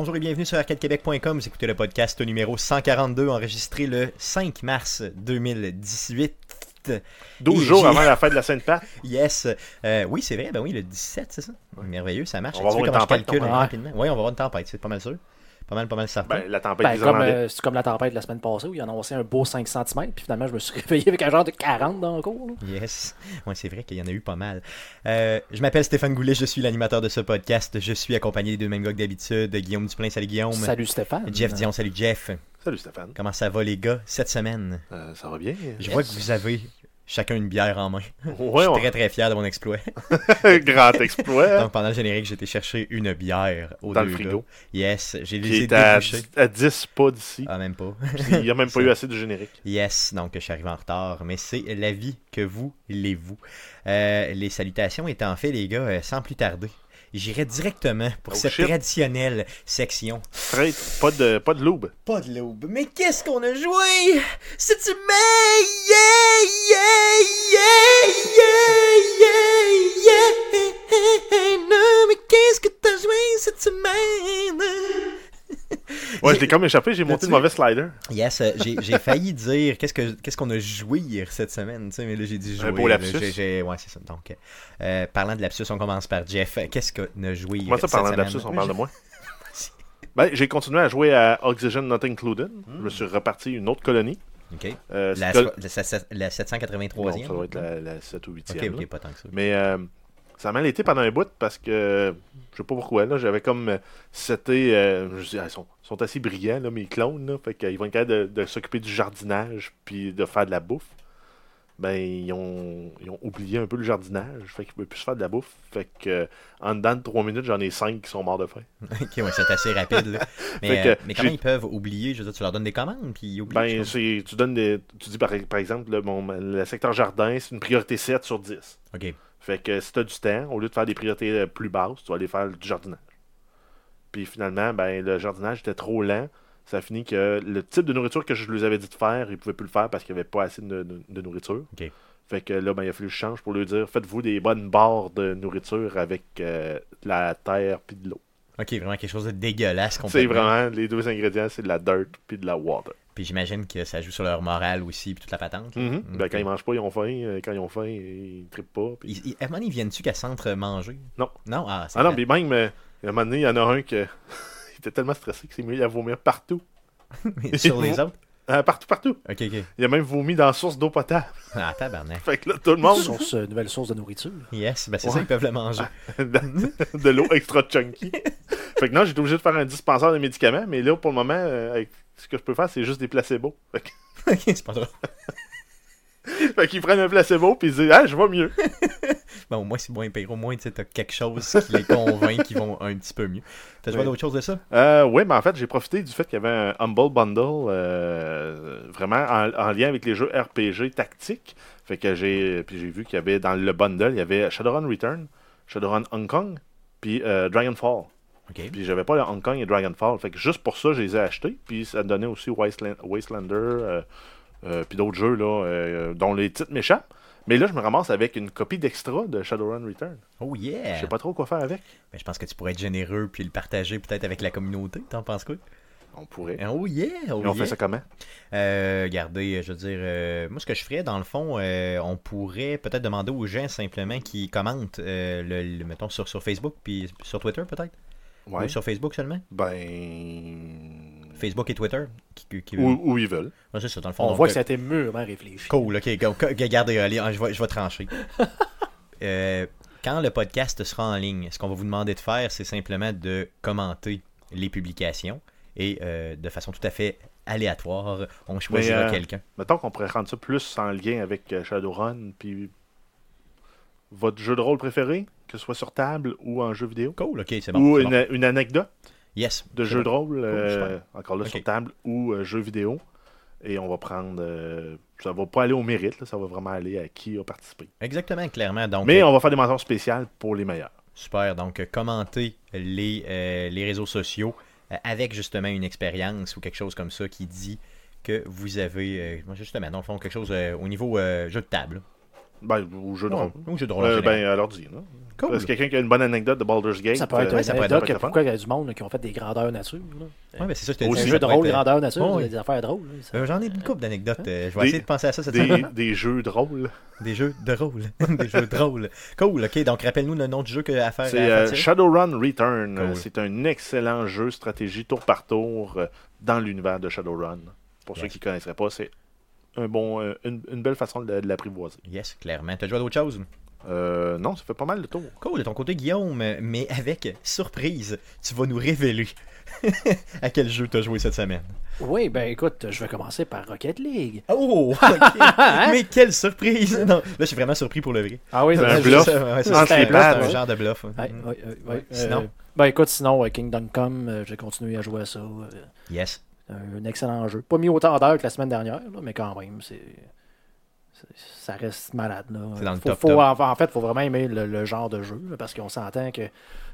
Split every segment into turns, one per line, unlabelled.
Bonjour et bienvenue sur arcadequebec.com. Vous écoutez le podcast numéro 142, enregistré le 5 mars 2018.
12
Et
jours avant la fête de la Sainte-Pat.
Yes. Euh, oui, c'est vrai. Ben oui, le 17, c'est ça? Merveilleux, ça marche.
On va avoir une tempête,
calcule rapidement? Oui, on va avoir une tempête, c'est pas mal sûr. Pas mal, pas mal certain.
Ben, la tempête
Ben,
des
comme,
Irlandais.
euh, c'est comme la tempête de la semaine passée où il en a annoncé un beau 5 cm, puis finalement je me suis réveillé avec un genre de 40 dans le cours. là.
Yes. Oui, c'est vrai qu'il y en a eu pas mal. Euh, je m'appelle Stéphane Goulet, je suis l'animateur de ce podcast. Je suis accompagné des deux mêmes gars que d'habitude. Guillaume Duplain, salut Guillaume.
Salut Stéphane.
Jeff Dion, salut Jeff.
Salut Stéphane.
Comment ça va les gars cette semaine?
Euh, ça va bien?
Je vois que vous avez chacun une bière en main.
Ouais,
je suis très très fier de mon exploit.
grand exploit.
Donc pendant le générique, été chercher une bière au
Dans le frigo.
Yes, j'ai les ai
à, à 10 pas d'ici.
Ah, même pas.
Il n'y a même pas eu assez de générique.
Yes, donc je suis arrivé en retard, mais c'est la vie que vous les-vous. Euh, les salutations étant faites, les gars, euh, sans plus tarder, j'irai directement pour
Oh,
cette
shit.
traditionnelle section.
Straight, pas de, pas de.
Pas de l'aube, mais qu'est-ce qu'on a joué cette semaine? Yeah, yeah, yeah, yeah, yeah, yeah. Non, mais qu'est-ce que t'as joué cette semaine?
Ouais, je l'ai comme échappé, j'ai monté le mauvais slider.
Yes, euh, j'ai failli dire qu'est-ce que qu'est-ce qu'on a joué hier cette semaine, tu sais, mais là j'ai dit jouer.
Un beau lapsus.
ouais, c'est ça. Donc, euh, parlant de lapsus, on commence par Jeff. Qu'est-ce qu'on a joué
Moi, ça, parlant de lapsus, on parle de moi? Ben, j'ai continué à jouer à Oxygen Not Included. Je me suis reparti une autre colonie. Euh,
La,
cette col-
la, la- la
Non,
783e.
ça doit être la, la 7 ou 8e.
Ok,
là.
ok, pas tant que ça.
Mais euh, ça a mal été pendant un bout parce que je sais pas pourquoi là, j'avais comme euh, c'était euh, je dis, ah, ils sont, sont assez brillants là, mes clones là, fait qu'ils vont être capables de, de s'occuper du jardinage puis de faire de la bouffe. Ben ils ont, ils ont oublié un peu le jardinage, fait qu'ils peuvent plus se faire de la bouffe. Fait que euh, en dedans de 3 minutes, j'en ai 5 qui sont morts de faim.
ok, ouais, c'est assez rapide. Là. Mais, euh, mais comment ils peuvent oublier? Je veux dire, tu leur donnes des commandes, puis ils oublient.
Ben c'est tu donnes des tu dis par, par exemple là, mon, le secteur jardin, c'est une priorité 7 sur 10.
Ok.
Fait que si tu as du temps, au lieu de faire des priorités euh, plus basses, tu vas aller faire du jardinage. Puis finalement, ben, le jardinage était trop lent. Ça a fini que le type de nourriture que je leur avais dit de faire, ils pouvaient plus le faire parce qu'il n'y avait pas assez de, de- de nourriture. Fait que là, ben, il a fallu que je change pour leur dire faites-vous des bonnes barres de nourriture avec euh, de la terre puis de l'eau.
Ok, vraiment quelque chose de dégueulasse.
C'est vraiment les deux ingrédients, c'est de la dirt puis de la water.
Puis j'imagine que ça joue sur leur morale aussi, puis toute la patente.
Mhm. Ben, quand ils mangent pas, ils ont faim. Euh, Quand ils ont faim, ils trippent pas. puis-
Ils, ils, à un moment donné, ils viennent-tu qu'à centre manger?
Non.
Non, ah,
Ah non, mais même, euh, à un moment donné, il y en a un qui il était tellement stressé que c'est mieux à vomir partout.
Mais sur les autres?
Euh, partout, partout.
Ok, ok.
Il a même vomi dans la source d'eau potable.
Ah, tabarnak.
Fait que là, tout le monde,
Source, euh, nouvelle source de nourriture.
Yes, ben c'est
Ouais.
ça, ils peuvent le manger.
de, de l'eau extra chunky. fait que non, j'étais obligé de faire un dispensaire de médicaments, mais là, pour le moment, euh, avec- ce que je peux faire, c'est juste des placebos.
Ok, c'est pas drôle.
fait qu'ils prennent un placebo, puis ils disent, ah, je vais mieux.
Bon, au moins, c'est moins pire. Au moins, tu quelque chose qui les convainc qu'ils vont un petit peu mieux. T'as joué à d'autres choses de ça?
Euh, oui, mais en fait, j'ai profité du fait qu'il y avait un Humble Bundle euh, vraiment en, en lien avec les jeux RPG tactiques. Fait que j'ai puis j'ai vu qu'il y avait dans le bundle, il y avait Shadowrun Return, Shadowrun Hong Kong, puis euh, Dragonfall. Puis j'avais pas le Hong Kong et Dragonfall. Fait que juste pour ça, je les ai achetés. Puis ça donnait aussi Wasteland- Wastelander, euh, euh, puis d'autres jeux là, euh, dont les titres m'échappent. Mais là, je me ramasse avec une copie d'extra de Shadowrun Return.
Oh yeah
Je sais pas trop quoi faire avec.
Ben, je pense que tu pourrais être généreux puis le partager peut-être avec la communauté. T'en penses quoi?
On pourrait.
Oh yeah Oh
Et on
yeah.
fait ça comment?
Euh, regardez, je veux dire, euh, moi ce que je ferais dans le fond, euh, on pourrait peut-être demander aux gens simplement qui commentent, euh, le, le- mettons sur, sur Facebook puis sur Twitter peut-être
Ouais.
Ou sur Facebook seulement?
Ben.
Facebook et Twitter qui, qui- qui-
Où, où ils veulent.
Ouais, c'est ça, dans le fond.
On
donc,
voit
euh,
que ça a été mûrement réfléchi.
Cool, ok. go- go- Regardez, allez, je vais, je vais trancher. Euh, quand le podcast sera en ligne, ce qu'on va vous demander de faire, c'est simplement de commenter les publications et euh, de façon tout à fait aléatoire, on choisira
euh,
quelqu'un.
Mettons qu'on pourrait rendre ça plus en lien avec euh, Shadowrun, puis votre jeu de rôle préféré, que ce soit sur table ou en jeu vidéo.
Cool, ok, c'est bon.
ou une,
bon.
une anecdote
Yes.
de jeu
bon.
de rôle, euh, encore là sur table, ou euh, jeu vidéo. Et on va prendre. euh, ça va pas aller au mérite, là, ça va vraiment aller à qui a participé.
Exactement, clairement. Donc,
Mais
euh,
on va faire des mentions spéciales pour les meilleurs.
super. Donc, euh, commentez les, les réseaux sociaux avec justement une expérience ou quelque chose comme ça qui dit que vous avez, moi, justement, dans le fond, quelque chose au niveau jeu de table.
Ben, au jeu de rôle.
Ou jeu de rôle
Euh, ben, à l'ordi, là.
Cool.
Est-ce quelqu'un qui a une bonne anecdote de Baldur's Gate
Ça peut être
euh,
ça être-
que pourquoi il y a du monde là, qui ont fait des grandeurs nature. là.
Ouais, ben, c'est ça, je te
Aussi,
Un
dis.
jeu
ça
de rôle
être-
grandeur nature,
Oh,
il y a
oui.
des affaires drôles.
Euh, J'en ai une couple d'anecdotes. euh, je vais
Des-
essayer de penser à ça cette
des,
semaine.
des jeux de rôle.
Des jeux de rôle. des jeux de rôle. Cool, ok. Donc, rappelle-nous le nom du jeu que à faire.
C'est euh. Shadowrun Return.
Cool.
C'est un excellent jeu stratégie tour par tour dans l'univers de Shadowrun. Pour
Yes.
ceux qui ne connaisseraient pas, c'est un bon, euh, une, une belle façon de, de l'apprivoiser.
Yes, clairement. T'as joué à d'autres choses?
Euh, non, ça fait pas mal de tours.
Cool, de ton côté, Guillaume, mais avec surprise, tu vas nous révéler à quel jeu t'as joué cette semaine.
Oui, ben écoute, je vais commencer par Rocket League.
Oh! mais quelle surprise! Non, là, je suis vraiment surpris pour le vrai.
Ah oui,
C'est un bluff.
Ouais, c'est un- c'est un
ouais.
genre de bluff.
Ouais,
Mm.
ouais, ouais, ouais.
Sinon?
Euh, ben écoute, sinon, euh, Kingdom Come, euh, j'ai continué à jouer à ça. euh,
Yes.
Un excellent jeu. Pas mis autant d'heures que la semaine dernière, là, mais quand même, c'est. Ça reste malade. Là.
C'est dans le
Faut-
top,
faut-
top.
En, fait, il faut vraiment aimer le, le genre de jeu parce qu'on s'entend que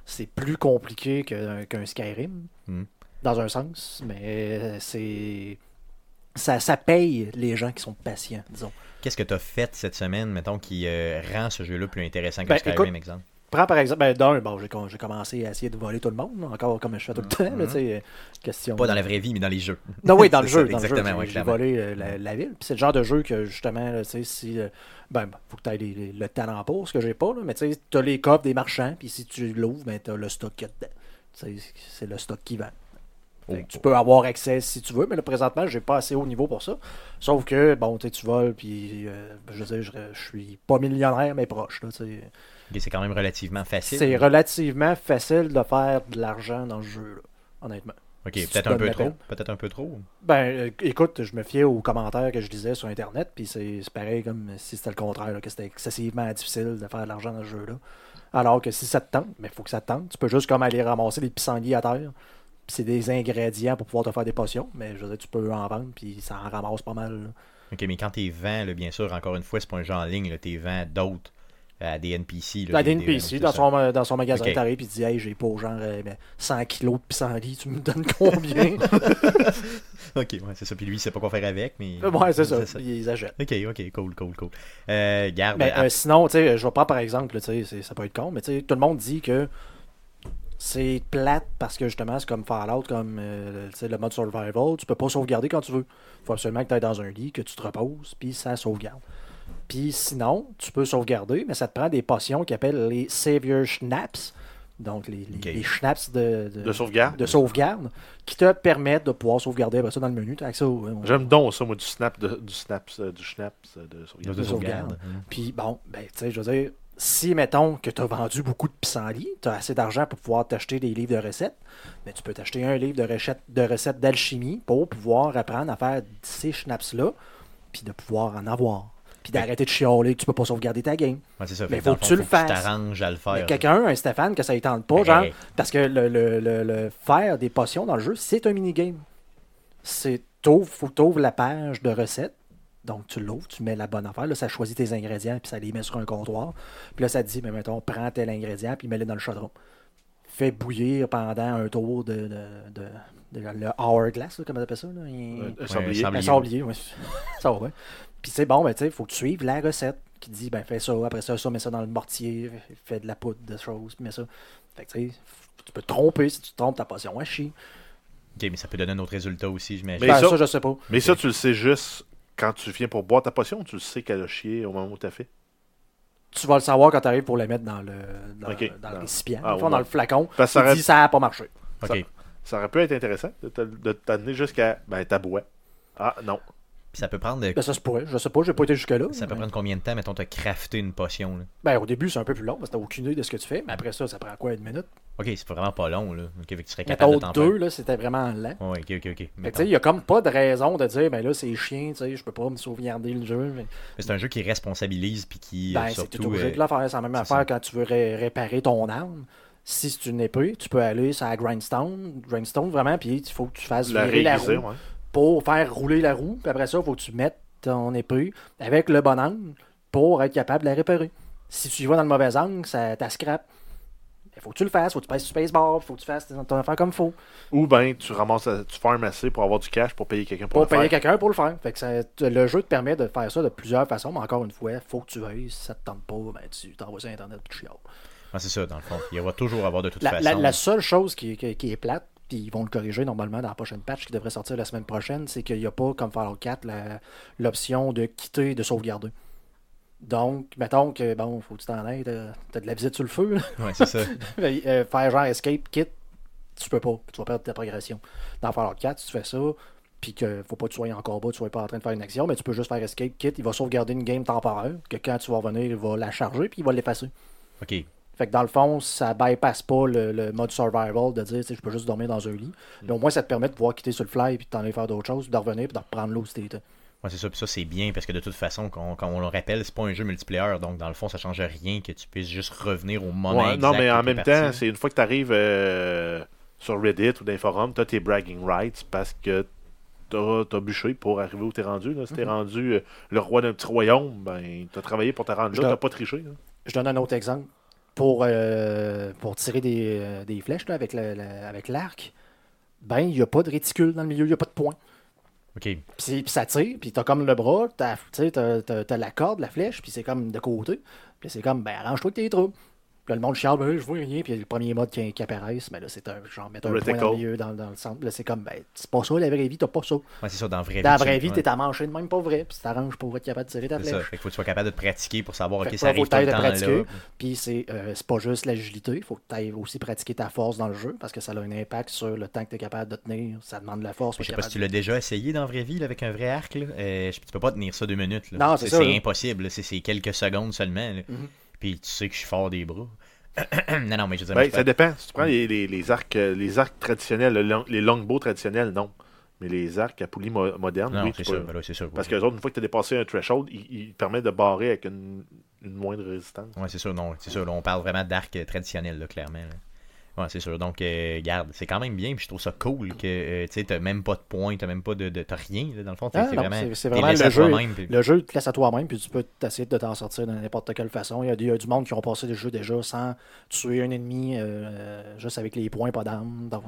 c'est plus compliqué que- qu'un Skyrim,
Mm.
dans un sens, mais c'est. Ça, ça paye les gens qui sont patients, disons.
Qu'est-ce que t'as fait cette semaine, mettons, qui euh, rend ce jeu-là plus intéressant que
Ben,
Skyrim,
écoute,
exemple?
Prends par exemple, ben, d'un, bon, j'ai com- j'ai commencé à essayer de voler tout le monde, encore comme je fais tout le temps, là, tu sais, euh, question.
Mm-hmm. Pas dans la vraie vie, mais dans les jeux.
Non, oui, dans le jeu. Dans le jeu,
exactement,
j'ai-
ouais,
volé euh, la, la ville. Puis c'est le genre de jeu que, justement, là, tu si. euh, ben, faut que tu aies le talent pour, ce que j'ai pas, là, mais tu sais, tu as les coffres des marchands, puis si tu l'ouvres, ben, tu as le stock qu'il y a dedans. Tu C'est le stock qui vend. Que
Oh.
tu peux avoir accès si tu veux, mais là, présentement, j'ai pas assez haut niveau pour ça. Sauf que, bon, tu sais, tu voles, puis euh, je veux dire, je, je suis pas millionnaire, mais proche. Là, tu
c'est quand même relativement facile.
c'est relativement facile de faire de l'argent dans ce jeu, là, honnêtement.
Ok,
si
peut-être un peu trop. Peut-être un peu trop.
Ben, euh, écoute, je me fiais aux commentaires que je lisais sur Internet, puis c'est pareil comme si c'était le contraire, là, que c'était excessivement difficile de faire de l'argent dans ce jeu-là. Alors que si ça te tente, mais il faut que ça te tente. Tu peux juste comme aller ramasser des pissenlits à terre, puis c'est des ingrédients pour pouvoir te faire des potions, mais je veux dire, tu peux en vendre, puis ça en ramasse pas mal. là.
Ok, mais quand t'es vends, bien sûr, encore une fois, c'est pas un jeu en ligne, t'es vends d'autres à des NPC. Là,
Dans
des-
des
des-
NPC,
c'est
dans
ça.
son, dans son magasin,
Ok.
t'arrives, puis tu dis, hey, j'ai pour genre euh, ben, 100 kilos de pissenlits, tu me donnes combien?
Ok, ouais, c'est ça. Puis lui, il sait pas quoi faire avec, mais.
Ouais, c'est ça, ils achètent.
Ok, ok, cool, cool, cool. Euh, garde.
Ben,
ah,
euh, sinon, tu sais, je vais prendre par exemple, tu sais, ça peut être con, mais tu sais, tout le monde dit que c'est plate parce que justement, c'est comme Fallout, comme euh, le mode survival, tu peux pas sauvegarder quand tu veux. Il faut absolument que tu ailles dans un lit, que tu te reposes, puis ça sauvegarde. Puis sinon, tu peux sauvegarder, mais ça te prend des potions qui appellent les Savior Schnapps, donc les, les, schnapps de,
De sauvegarde.
de sauvegarde, qui te permettent de pouvoir sauvegarder après ça dans le menu. T'as accès au-
J'aime donc ça, moi, du snap, de, du snaps, euh, du schnaps euh, de sauvegarde.
de
de sauvegarde.
sauvegarde. Mm.
Puis bon, ben, tu sais, je veux dire, si, mettons, que tu as vendu beaucoup de pissenlits, tu as assez d'argent pour pouvoir t'acheter des livres de recettes, mais tu peux t'acheter un livre de recettes de recettes d'alchimie pour pouvoir apprendre à faire ces schnapps-là, puis de pouvoir en avoir. Puis d'arrêter de chialer que tu peux pas sauvegarder ta game.
Ouais, c'est ça.
Mais faut que tu le
Tu
fasses.
t'arranges à le faire.
quelqu'un, un Stéphane, que ça ne tente pas, genre, parce que le, le- le- le faire des potions dans le jeu, c'est un minigame. C'est t'ouvres, faut que tu ouvres la page de recettes. Donc tu l'ouvres, tu mets la bonne affaire, là, ça choisit tes ingrédients, puis ça les met sur un comptoir. Puis là, ça te dit, mais mettons, prends tel ingrédient, puis mets-le dans le chaudron. Fais bouillir pendant un tour de, de, de- le hourglass, comment on appelle ça? Là? Il-
Un- un
Ouais,
sablier.
sablier.
un sablier, oui. ça va, ouais. Puis c'est bon, ben, tu sais, il faut que tu suives la recette qui dit, ben, fais ça, après ça, ça, mets ça dans le mortier, fais de la poudre de choses, mets ça. Fait que, tu sais, tu peux te tromper si tu te trompes ta potion à chier.
Ok, mais ça peut donner un autre résultat aussi, j'imagine.
Mais
Ben,
ça-
ça, je sais pas.
Mais ça, tu le sais juste quand tu viens pour boire ta potion, tu le sais qu'elle a chié au moment où tu as fait?
Tu vas le savoir quand tu arrives pour le mettre dans le, dans, le récipient,
Ah,
dans le fond,
ouais.
dans le flacon.
Parce que ça
Il
aurait,
dit, ça n'a pas marché.
Ok.
ça aurait pu être intéressant de t'amener jusqu'à ben, ta boîte. Ah non.
Puis ça peut prendre. de-
Ben, ça se pourrait. Je sais pas, j'ai pas été jusque-là.
Ça peut
mais-
prendre combien de temps, mettons, de crafter une potion, là?
Ben, au début, c'est un peu plus long parce que t'as aucune idée de ce que tu fais. Mais après ça, ça prend quoi, une minute?
Ok, c'est vraiment pas long, là. Ok, fait que tu serais capable
Mettons
de t'en
deux, là, c'était vraiment lent.
Ouais, ok, ok, ok.
Fait que,
Mettons.
tu sais, il y a comme pas de raison de dire, ben là, c'est chien, tu sais, je peux pas me sauvegarder le jeu. Mais...
Mais c'est un jeu qui responsabilise, puis qui, euh,
Ben, c'est tout
surtout...
obligé
euh,
de le faire. C'est la même
c'est
affaire
ça.
quand tu veux ré- réparer ton arme. Si c'est une épée, tu peux aller sur la grindstone, grindstone vraiment, puis il faut que tu fasses
La
virer la
réaliser,
roue
ouais.
Pour faire rouler la roue. Puis après ça, il faut que tu mettes ton épée avec le bon angle pour être capable de la réparer. Si tu y vas dans le mauvais angle, ça t'a scrap. Il faut que tu le fasses, faut que tu passes spacebar, faut que tu fasses ton affaire comme il faut.
Ou ben tu ramasses, tu farmes assez pour avoir du cash pour payer quelqu'un pour,
Pour
le
payer
faire.
quelqu'un pour le faire. Fait que ça- le jeu te permet de faire ça de plusieurs façons, mais encore une fois, faut que tu veuilles. Si ça te tente pas, ben tu t'envoies ça sur Internet, tu chiales.
C'est ça, dans le fond. Il va toujours avoir de toute
La,
façon.
la- la seule chose qui, qui- qui est plate, puis ils vont le corriger normalement dans la prochaine patch qui devrait sortir la semaine prochaine, c'est qu'il n'y a pas, comme Fallout 4, la- l'option de quitter et de sauvegarder. Donc, mettons que, bon, faut que tu t'en ailles, t'as t'as de la visite sur le feu, là.
Ouais, c'est ça.
Euh, faire genre escape, quitte, tu peux pas, tu vas perdre ta progression. Dans Fallout 4, si tu fais ça, puis que faut pas que tu sois encore bas, tu sois pas en train de faire une action, mais tu peux juste faire escape, quitte, il va sauvegarder une game temporaire, que quand tu vas revenir, il va la charger, puis il va l'effacer.
OK.
Fait que dans le fond, ça bypass pas le, le mode survival de dire, tu sais, je peux juste dormir dans un lit. Mais au moins, ça te permet de pouvoir quitter sur le fly, puis de t'en aller faire d'autres choses, puis de revenir, puis de reprendre l'eau si t'étais.
Ouais, c'est ça. Puis ça, c'est bien parce que de toute façon, quand, quand on le rappelle, c'est pas un jeu multiplayer. Donc, dans le fond, ça change rien que tu puisses juste revenir au moment
Ouais,
exact
non, mais en
t'es
même
parti.
temps, c'est une fois que tu arrives sur Reddit ou dans les forums, tu as tes bragging rights parce que tu as, bûché pour arriver où tu es rendu. Là. Si tu es rendu euh, le roi d'un petit royaume, ben, tu as travaillé pour te rendre là, tu pas triché. là.
Je donne un autre exemple. Pour, euh, pour tirer des, euh, des flèches là, avec le- le- avec l'arc, ben, il n'y a pas de réticule dans le milieu, il n'y a pas de point.
OK.
Puis, ça tire, puis t'as comme le bras, t'as, t'as, t'as- t'as la corde, la flèche, puis c'est comme de côté. Puis c'est comme, ben arrange-toi que t'es trop. Puis là, le monde chiale, ben, je vois rien, puis le premier mode qui, qui apparaisse, mais là, c'est un genre mettre un point dans le milieu, dans, dans le centre. Là, c'est comme, ben, c'est pas ça, la vraie vie, t'as pas ça.
Ouais, c'est ça. Dans la vraie
Dans la
vie.
vraie
tu-
vie,
ouais.
t'es à mancher de même pas vrai, puis tu t'arranges pour être capable de tirer ta
C'est ça.
flèche.
Fait qu'il faut que tu sois capable de te pratiquer pour savoir,
Fait
OK,
que
ça arrive
faut
le
t'ailles
temps
pratiquer.
là.
Puis c'est euh, c'est pas juste l'agilité, il faut que tu ailles aussi pratiquer ta force dans le jeu parce que ça a un impact sur le temps que tu es capable de tenir. Ça demande de la force.
Je sais pas si tu l'as déjà essayé dans la vraie vie là, avec un vrai arc. Là. Euh, tu peux pas tenir ça deux minutes. là.
Non, c'est ça,
C'est
là.
impossible. C'est c'est quelques secondes seulement. Puis tu sais que je suis fort des bras. non, non, mais je veux dire,
Ben, ça dépend. Si tu prends les, les- les arcs, euh, les arcs traditionnels, les longbows traditionnels, non. Mais les arcs à poulie mo- modernes,
Non,
oui,
c'est sûr.
peux.
ben.
Parce que les autres, une fois que tu as dépassé un threshold, il, il permet de barrer avec une, une moindre résistance.
Ouais, c'est sûr, non, c'est sûr. là, on parle vraiment d'arc euh, traditionnel, là, clairement. là. Ouais, c'est sûr. Donc, euh, garde, c'est quand même bien, puis je trouve ça cool que euh, tu sais, t'as même pas de points, t'as même pas de. de- t'as rien, là, dans le fond.
Ah,
c'est vraiment.
c'est- le jeu.
puis-
Le jeu te laisse à toi-même, puis tu peux t'essayer de t'en sortir de n'importe quelle façon. Il y, a, il y a du monde qui ont passé des jeux déjà sans tuer un ennemi, euh, juste avec les points, pas d'armes. Donc,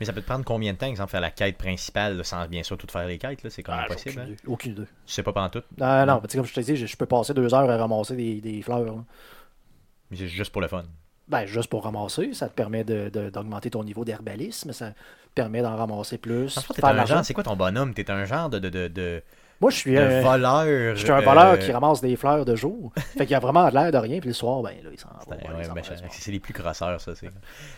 Mais ça peut te prendre combien de temps, exemple, faire la quête principale, là, sans bien sûr tout faire les quêtes, là, c'est quand même
ah,
possible.
aucune
Hein?
Aucune idée.
Tu sais pas pendant tout,
Non, non, comme je te dis, je, je peux passer deux heures à ramasser des, des fleurs. là.
mais c'est juste pour le fun.
Ben, juste pour ramasser, ça te permet de- de- d'augmenter ton niveau d'herbalisme, ça te permet d'en ramasser plus.
Fait, c'est quoi ton bonhomme? T'es un genre de, de, de,
Moi, je suis,
de
un-
voleur.
je suis un voleur
euh,
qui ramasse des fleurs de jour. fait qu'il a vraiment l'air de rien, puis le soir, ben là, il s'en va.
Ouais, ben, c'est les plus crosseurs, ça. c'est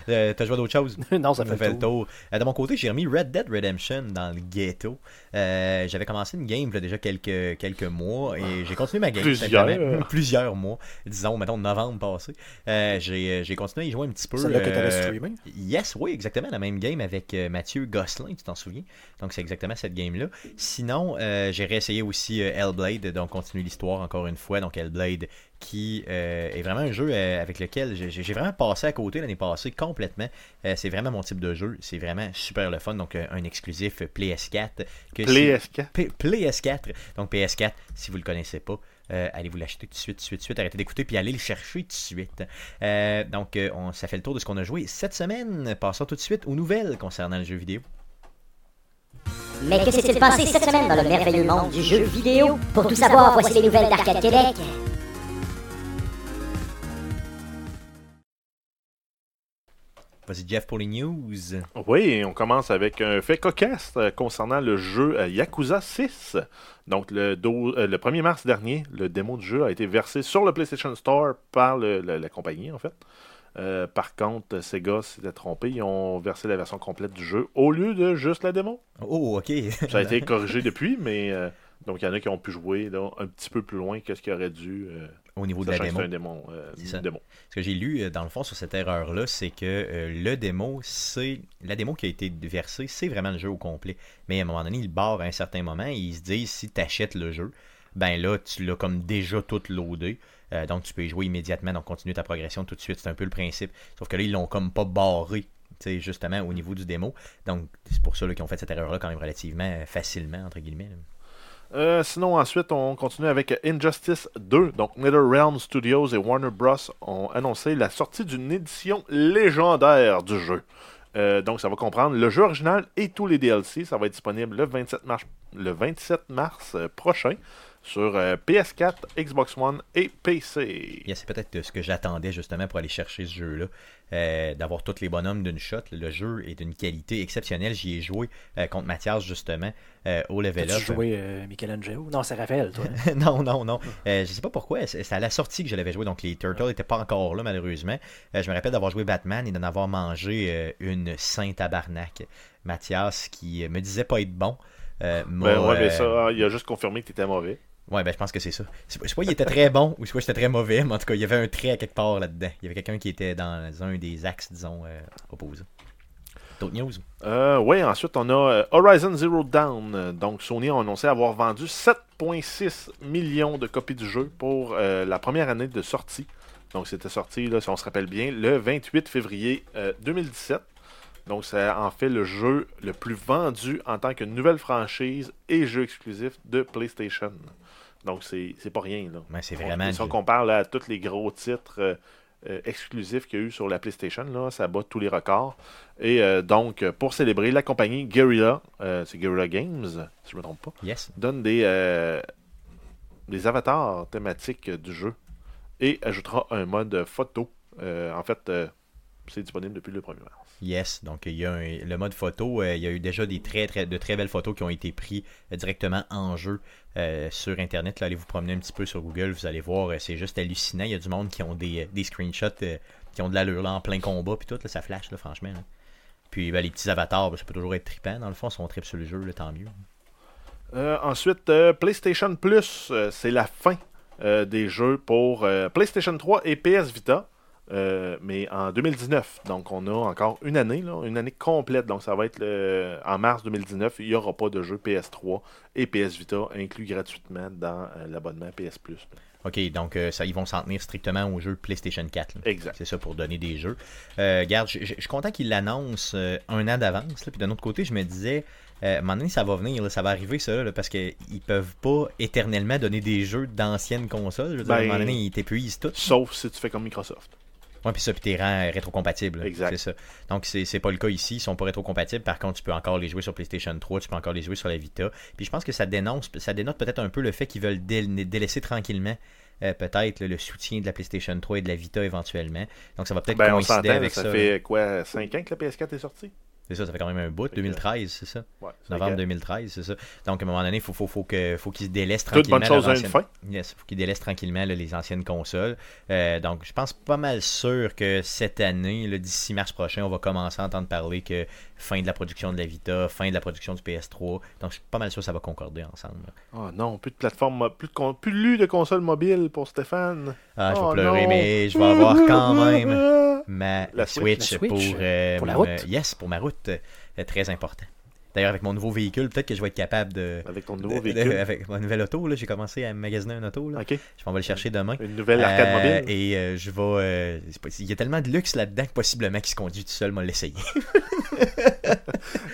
Euh, T'as joué d'autres choses?
Non, ça fait,
le tour. Euh, de mon côté, j'ai remis Red Dead Redemption dans le ghetto. Euh, J'avais commencé une game là, déjà quelques, quelques mois et j'ai continué ma game.
Plusieurs.
Plusieurs mois. Disons, mettons, novembre passé. Euh, j'ai j'ai continué à y jouer un petit peu.
Celle-là que t'avais
euh,
streamé.
Yes, oui, exactement. La même game avec euh, Mathieu Gosselin, tu t'en souviens? Donc, c'est exactement cette game-là. Sinon, euh, j'ai réessayé aussi euh, Hellblade, donc continuer l'histoire encore une fois. Donc, Hellblade qui euh, est vraiment un jeu euh, avec lequel j'ai vraiment passé à côté l'année passée complètement. Euh, c'est vraiment mon type de jeu. C'est vraiment super le fun. Donc, euh, un exclusif PS4. Que si-
PlaySK.
P- PS4. Donc PS4, si vous le connaissez pas, euh, allez vous l'acheter tout de suite, tout de suite, tout de suite. Arrêtez d'écouter puis allez le chercher tout de suite. Euh, donc euh, on, ça fait le tour de ce qu'on a joué cette semaine. Passons tout de suite aux nouvelles concernant le jeu vidéo.
Mais que s'est-il passé cette semaine dans le merveilleux monde du jeu vidéo? Pour tout savoir, voici les nouvelles d'Arcade Québec.
Vas-y Jeff pour les news.
Oui, on commence avec un fait cocasse euh, concernant le jeu euh, Yakuza 6. Donc, le, euh, le 1er mars dernier, le démo du jeu a été versé sur le PlayStation Store par le- la, la compagnie, en fait. Euh, par contre, Sega s'était trompé. Ils ont versé la version complète du jeu au lieu de juste la démo.
Oh ok.
Ça a été corrigé depuis, mais euh, donc il y en a qui ont pu jouer là, un petit peu plus loin que ce qu'il aurait dû. euh,
Au niveau de la démo.
c'est un démon. euh.
Ce que j'ai lu euh, dans le fond sur cette erreur-là, c'est que euh, le démo, c'est la démo qui a été versée, c'est vraiment le jeu au complet. Mais à un moment donné, il barre à un certain moment et ils se disent si tu achètes le jeu, ben là, tu l'as comme déjà tout loadé. Donc tu peux y jouer immédiatement, donc continue ta progression tout de suite. C'est un peu le principe. Sauf que là, ils l'ont comme pas barré. justement au niveau du démo. Donc c'est pour ça qu'ils ont fait cette erreur-là quand même relativement facilement, entre guillemets. là.
Euh, sinon, ensuite, on continue avec Injustice 2. Donc, NetherRealm Studios et Warner Bros. ont annoncé la sortie d'une édition légendaire du jeu. Euh, donc, ça va comprendre le jeu original et tous les DLC. Ça va être disponible le 27 mars, le 27 mars euh, prochain sur euh, PS4, Xbox One et PC.
Yeah, c'est peut-être ce que j'attendais justement pour aller chercher ce jeu-là. euh, D'avoir tous les bonhommes d'une shot. Le jeu est d'une qualité exceptionnelle. J'y ai joué euh, contre Mathias justement euh, au level
Tu
up.
joué euh, Michelangelo? Non, c'est Raphaël, toi.
non, non, non. Euh, je sais pas pourquoi. C'est à la sortie que je l'avais joué. Donc les Turtles n'étaient pas encore là, malheureusement. Euh, je me rappelle d'avoir joué Batman et d'en avoir mangé euh, une sainte tabarnak. Mathias, qui me disait pas être bon. euh, m'a,
Ben ouais, mais ça, il a juste confirmé que tu étais mauvais.
Ouais, ben je pense que c'est ça. Soit il était très bon, ou soit j'étais très mauvais, mais en tout cas, il y avait un trait à quelque part là-dedans. Il y avait quelqu'un qui était dans un des axes, disons, euh, opposés. D'autres news?
Euh, oui, ensuite, on a euh, Horizon Zero. Euh, Donc, Sony a annoncé avoir vendu 7,6 millions de copies du jeu pour la première année de sortie. Donc, c'était sorti, si on se rappelle bien, le 28 février euh, 2017. Donc, ça en fait le jeu le plus vendu en tant que nouvelle franchise et jeu exclusif de PlayStation. Donc, c'est pas rien. Là.
Ouais, c'est
On-
vraiment.
Si on compare là, à tous les gros titres euh, euh, exclusifs qu'il y a eu sur la PlayStation, là, ça bat tous les records. Et euh, donc, pour célébrer, la compagnie Guerrilla, c'est Guerrilla Games, si je ne me trompe pas,
Yes.
donne des, des avatars thématiques du jeu et ajoutera un mode photo. En fait, c'est disponible depuis le 1er mars.
Yes, donc il y a un- le mode photo, euh, il y a eu déjà des très, très, de très belles photos qui ont été prises euh, directement en jeu euh, sur Internet. Là, allez vous promener un petit peu sur Google, vous allez voir, c'est juste hallucinant. Il y a du monde qui ont des, des screenshots euh, qui ont de l'allure là, en plein combat, puis tout, là, ça flash, là, franchement. là. Puis ben, les petits avatars, ben, ça peut toujours être trippant. Dans le fond, si on tripe sur le jeu, là, tant mieux.
Euh, ensuite, euh, PlayStation Plus, euh, c'est la fin euh, des jeux pour euh, PlayStation 3 et PS Vita. Euh, mais en 2019, donc on a encore une année, là, une année complète. Donc ça va être le- en mars 2019. Il n'y aura pas de jeu PS3 et PS Vita inclus gratuitement dans euh, l'abonnement PS Plus.
Ok, donc euh, ça, ils vont s'en tenir strictement au jeu PlayStation 4. là.
Exact.
C'est ça pour donner des jeux. Regarde, je suis content qu'ils l'annoncent un an d'avance. Puis d'un autre côté, je me disais, euh, à un moment donné, ça va venir, là, ça va arriver ça, là, parce qu'ils peuvent pas éternellement donner des jeux d'anciennes consoles. Je veux dire, à un
Ben-
moment donné, ils t'épuisent tout.
Sauf si tu fais comme Microsoft.
Ouais, puis ça, puis t'es rend rétrocompatible.
Exact.
C'est ça. Donc, c'est c'est pas le cas ici. Ils sont pas rétrocompatibles. Par contre, tu peux encore les jouer sur PlayStation 3, tu peux encore les jouer sur la Vita. Puis je pense que ça dénonce, ça dénote peut-être un peu le fait qu'ils veulent dé- délaisser tranquillement. euh, peut-être le soutien de la PlayStation 3 et de la Vita éventuellement. Donc ça va peut-être
Ben, on
coïncider
s'entend,
avec
ça,
ça.
fait quoi 5 ans que la PS4 est sortie?
C'est ça, ça fait quand même un bout.
que-
2013, c'est ça.
Ouais,
Novembre
ans.
2013, c'est ça. Donc à un moment donné, il faut, faut, faut, que, faut qu'ils se délaissent
Toute
tranquillement.
bonne chose a une fin.
Yes, faut qu'ils délaissent tranquillement là, les anciennes consoles. Euh, donc, je pense pas mal sûr que cette année, d'ici mars prochain, on va commencer à entendre parler que fin de la production de la Vita, fin de la production du PS3. Donc, je suis pas mal sûr que ça va concorder ensemble. là.
Oh non, plus de plateforme, plus de, plus de console mobile pour Stéphane.
Ah, je vais
Oh
pleurer,
non.
mais je vais avoir quand même ma
La
Switch,
Switch.
La
pour, euh,
pour la route.
euh, yes, pour ma route. euh, très important. D'ailleurs, avec mon nouveau véhicule, peut-être que je vais être capable de.
Avec ton nouveau
de- de-
véhicule.
avec mon nouvel auto, là, j'ai commencé à magasiner un auto. Là.
Ok.
Je m'en vais le chercher demain.
Une nouvelle arcade
Euh,
mobile.
Et euh, je vais. euh, il y a tellement de luxe là-dedans que possiblement qu'il se conduit tout seul, moi l'essayer.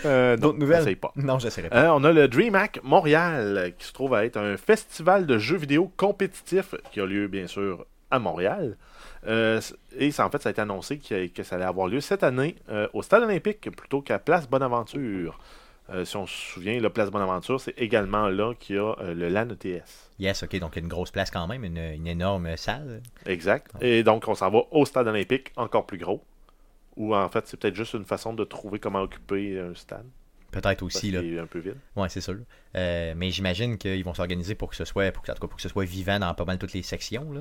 Euh,
D'autres nouvelles?
pas.
Non, je pas.
Euh, on a le DreamHack Montréal qui se trouve à être un festival de jeux vidéo compétitif qui a lieu bien sûr à Montréal. Euh, et ça, en fait, ça a été annoncé que, que ça allait avoir lieu cette année euh, au Stade olympique plutôt qu'à Place Bonaventure. Euh, si on se souvient, la Place Bonaventure, c'est également là qu'il y a le LAN ETS.
Yes, ok, donc une grosse place quand même, une, une énorme salle.
Exact. Et donc, on s'en va au Stade olympique, encore plus gros. Ou en fait, c'est peut-être juste une façon de trouver comment occuper un stade.
Peut-être
Parce
aussi, là.
un peu vide.
Ouais, c'est sûr. Euh, mais j'imagine qu'ils vont s'organiser pour que ce soit, pour que, en tout cas, pour que ce soit vivant dans pas mal toutes les sections. Là.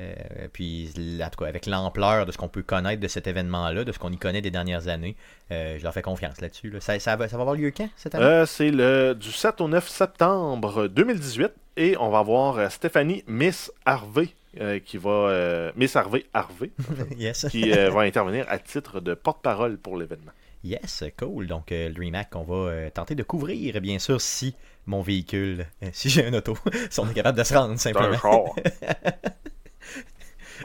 Euh, puis, en tout cas, avec l'ampleur de ce qu'on peut connaître de cet événement-là, de ce qu'on y connaît des dernières années, euh, je leur fais confiance là-dessus. là. Ça, ça va, ça va avoir lieu quand cette année?
C'est le du 7 au 9 septembre 2018 et on va voir Stéphanie Miss Harvey euh, qui va euh, Miss Harvey Harvey
Yes.
qui euh, va intervenir à titre de porte-parole pour l'événement.
Yes, cool. Donc, euh, le DreamHack qu'on va euh, tenter de couvrir, bien sûr, si mon véhicule, euh, si j'ai un auto, si on est capable de se rendre simplement.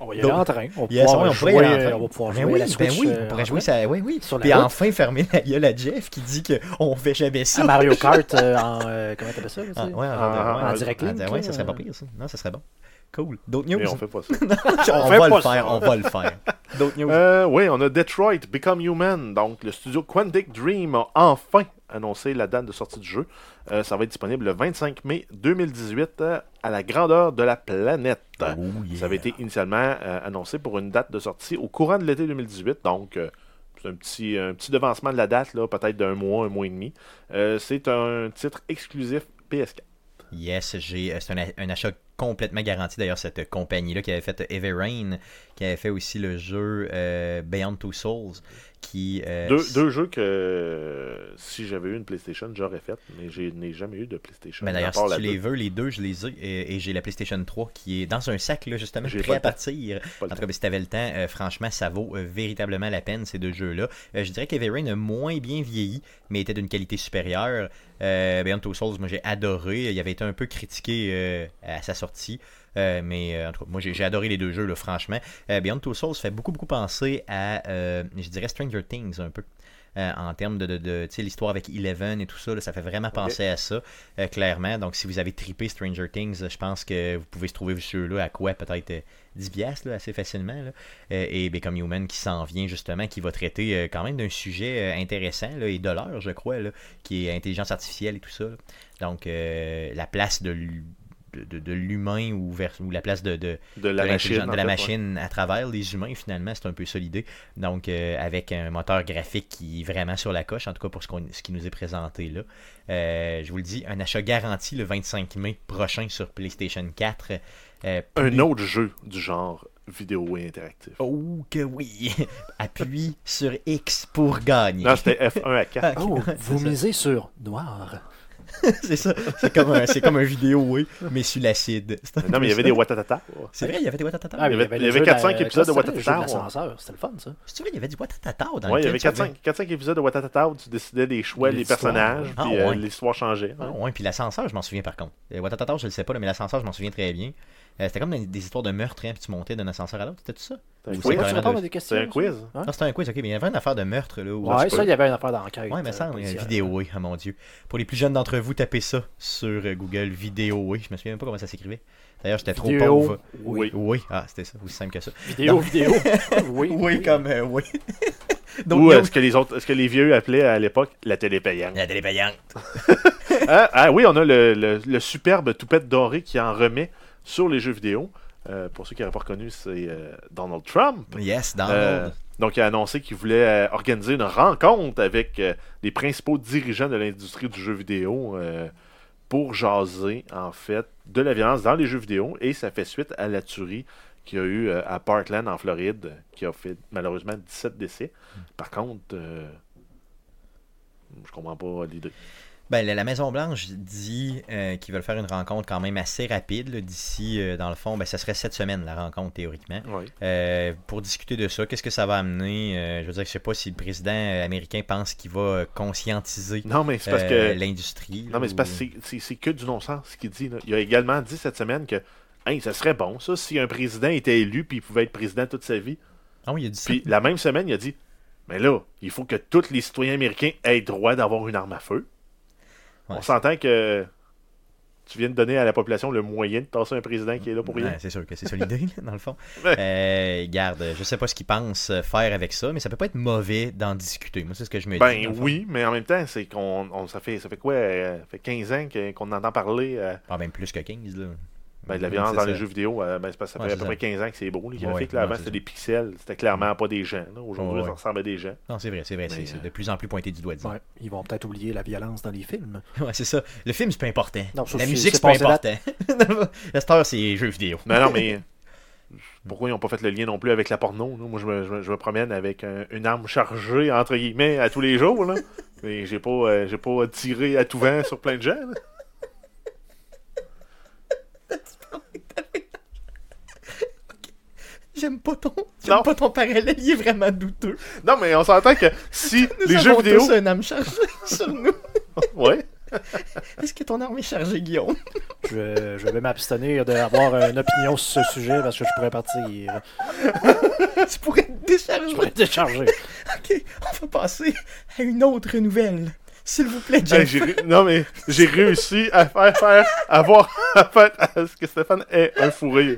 On va y Il est en train. On va
Yes,
pouvoir
ouais, on pourrait y
jouer,
aller en train.
on va pouvoir
Ben
jouer
oui,
la
ben
Switch.
oui,
euh,
on pourrait
en
jouer ça. Oui, oui.
Sur la
Puis
route.
enfin fermer la gueule à Jeff qui dit qu'on fait jamais ça.
À Mario Kart euh, en. euh, comment t'appelles ça? tu
Ah, ouais, en,
Ah,
direct link,
ouais, ça serait pas pire ça. Non, ça serait bon. Cool. D'autres news?
Mais on fait pas ça.
On
fait
va
pas
le
ça.
faire, on va le faire. D'autres news?
Euh, oui, on a Detroit Become Human. Donc, le studio Quantic Dream a enfin annoncé la date de sortie du jeu. Euh, ça va être disponible le 25 mai 2018 euh, à la grandeur de la planète.
Oh, yeah.
Ça avait été initialement euh, annoncé pour une date de sortie au courant de l'été 2018. Donc, euh, c'est un petit, un petit devancement de la date, là, peut-être d'un mois, un mois et demi. Euh, c'est un titre exclusif PS4.
Yes, j'ai, c'est un, un achat complètement garanti. D'ailleurs, cette compagnie-là qui avait fait Heavy Rain, qui avait fait aussi le jeu euh, Beyond Two Souls, qui... euh,
Deux, deux jeux que si j'avais eu une PlayStation, j'aurais fait, mais je n'ai jamais eu de PlayStation.
Mais d'ailleurs, si tu les
deux.
veux, les deux, je les ai. Et, et j'ai la PlayStation 3 qui est dans un sac, là, justement, prêt à partir. En tout cas, ben, si t'avais le temps, euh, franchement, ça vaut véritablement la peine, ces deux jeux-là. Je dirais qu'Heavy Rain a moins bien vieilli, mais était d'une qualité supérieure. Beyond Two Souls, moi, j'ai adoré. Il avait été un peu critiqué à sa sortie. Euh, mais euh, en tout cas, moi j'ai adoré les deux jeux, là, franchement. Euh, Beyond Two Souls fait beaucoup, beaucoup penser à, euh, je dirais, Stranger Things un peu. En termes de, de, de, tu sais, l'histoire avec Eleven et tout ça, là, ça fait vraiment penser à ça, clairement. Donc, si vous avez trippé Stranger Things, je pense que vous pouvez se trouver ce jeu-là à quoi Peut-être euh, 10 piastres, assez facilement. là. Et Become Human qui s'en vient justement, qui va traiter quand même d'un sujet intéressant là, et de l'heure, je crois, là, qui est intelligence artificielle et tout ça. Donc, la place de de, de- de l'humain ou, vers, ou la place de, de,
de la
de
machine.
l'intelligence- de la machine à travers les humains finalement c'est un peu ça l'idée donc euh, avec un moteur graphique qui est vraiment sur la coche en tout cas pour ce, qu'on- ce qui nous est présenté là Euh, je vous le dis un achat garanti le 25 mai prochain sur PlayStation 4 Euh,
Un autre jeu du genre vidéo et interactif.
oh que oui appuie sur X pour gagner
Non, c'était F1 à 4.
Ah,
Oh, vous misez sur noir.
c'est ça c'est comme un c'est comme un vidéo oui mais sur l'acide
Non, mais il y avait des Watatata.
c'est vrai il y avait des Watatata
Ah, mais
y avait- il y avait
jeu
4-5
la-
épisodes de Watatata,
l'ascenseur, C'était le fun, ça.
c'est vrai il y avait du Watatata dans
Ouais, il y avait
tu avais-
4-5 épisodes de Watatata où tu décidais des choix, les personnages,
ouais.
puis
Ah,
euh, l'histoire changeait.
Ah ouais, puis l'ascenseur, je m'en souviens par contre. Euh, Watatata, je le sais pas, là, mais l'ascenseur, je m'en souviens très bien. Euh, c'était comme des, des histoires de meurtre, hein, puis tu montais d'un ascenseur à l'autre, c'était tout ça?
C'était un
Ou
quiz.
c'est
Ouais, tu réponds
de-
à des questions.
C'est un
ça?
quiz.
Hein?
Ah, c'était un quiz, ok, mais il y avait une affaire de meurtre, là. où-
Ouais, ça,
peux-
il y avait une affaire d'enquête.
Ouais, mais
euh,
ça,
policière.
vidéo, oui, ah mon dieu. Pour les plus jeunes d'entre vous, tapez ça sur euh, Google, vidéo, oui. Je me souviens même pas comment ça s'écrivait. D'ailleurs, j'étais trop
Vidéo,
pauvre.
Oui.
Oui, ah, c'était ça, aussi simple que ça.
Vidéo, vidéo. oui.
Oui, comme, euh, oui. Donc,
Ou
il y a
est-ce que les autres, est-ce que les vieux appelaient à l'époque la télé payante?
la télé payante.
ah, ah oui, on a le, le- le superbe toupette doré qui en remet sur les jeux vidéo. Euh, pour ceux qui n'auraient pas reconnu, c'est euh, Donald Trump.
Yes,
Euh, donc, il a annoncé qu'il voulait organiser une rencontre avec les principaux dirigeants de l'industrie du jeu vidéo pour jaser, en fait, de la violence dans les jeux vidéo. Et ça fait suite à la tuerie qu'il y a eu à Parkland, en Floride, qui a fait malheureusement 17 décès. Par contre, je comprends pas l'idée.
Ben, la, la Maison-Blanche dit euh, qu'ils veulent faire une rencontre quand même assez rapide. D'ici, euh, dans le fond, ben, ça serait cette semaine, la rencontre, théoriquement. Euh, pour discuter de ça, qu'est-ce que ça va amener? Je veux dire, je sais pas si le président américain pense qu'il va conscientiser
Non, mais c'est parce que.
l'industrie.
Non,
là,
mais c'est parce que c'est- que du non-sens ce qu'il dit. là. Il a également dit cette semaine que hey, ça serait bon, ça, si un président était élu puis il pouvait être président toute sa vie.
Ah oui, il a dit ça.
Puis la même semaine, il a dit Mais là, il faut que tous les citoyens américains aient droit d'avoir une arme à feu.
Ouais.
On s'entend que tu viens de donner à la population le moyen de tasser un président qui est là pour rien.
Ouais, c'est sûr que c'est ça l'idée, dans le fond. Euh, garde, je sais pas ce qu'ils pensent euh, faire avec ça, mais ça peut pas être mauvais d'en discuter. Moi, c'est ce que je me dis.
Ben
le fond.
oui, mais en même temps, c'est qu'on on- ça fait ça fait quoi euh, Ça fait 15 ans qu'on entend parler euh,
Pas même plus que 15, là.
Ben, de la violence dans
ça.
les jeux vidéo. euh, ben, c'est parce que ça
Ouais,
fait à peu
ça.
près 15 ans que c'est beau. Les graphiques,
ouais,
là, avant, c'était des pixels. C'était clairement pas des gens. Aujourd'hui,
Ouais,
ça ressemble à des gens.
Non, c'est vrai, c'est vrai.
Mais,
C'est
euh,
de plus en plus pointé du doigt.
Ouais, ils vont peut-être oublier la violence dans les films.
Ouais, c'est ça. Le film, c'est pas important.
Non,
la musique,
c'est
pas important. la star, c'est les jeux vidéo.
Mais non, mais pourquoi ils n'ont pas fait le lien non plus avec la porno? là? Moi, je me, je me- je me promène avec un- une arme chargée, entre guillemets, à tous les jours. Là. Mais j'ai pas, euh, j'ai pas tiré à tout vent sur plein de gens. là.
J'aime pas ton, j'aime pas ton parallèle, il est vraiment douteux.
Non, mais on s'entend que si
Nous
les jeux vidéo.
tous un âme chargée sur nous.
Ouais.
Est-ce que ton arme est chargée, Guillaume?
Je, je vais m'abstenir d'avoir une opinion sur ce sujet parce que je pourrais partir.
tu pourrais te décharger.
Je pourrais décharger.
Ok, on va passer à une autre nouvelle. S'il vous plaît,
Hey,
Jeff.
ré- non, mais j'ai réussi à faire faire, à voir, à faire à ce que Stéphane ait un fou rire.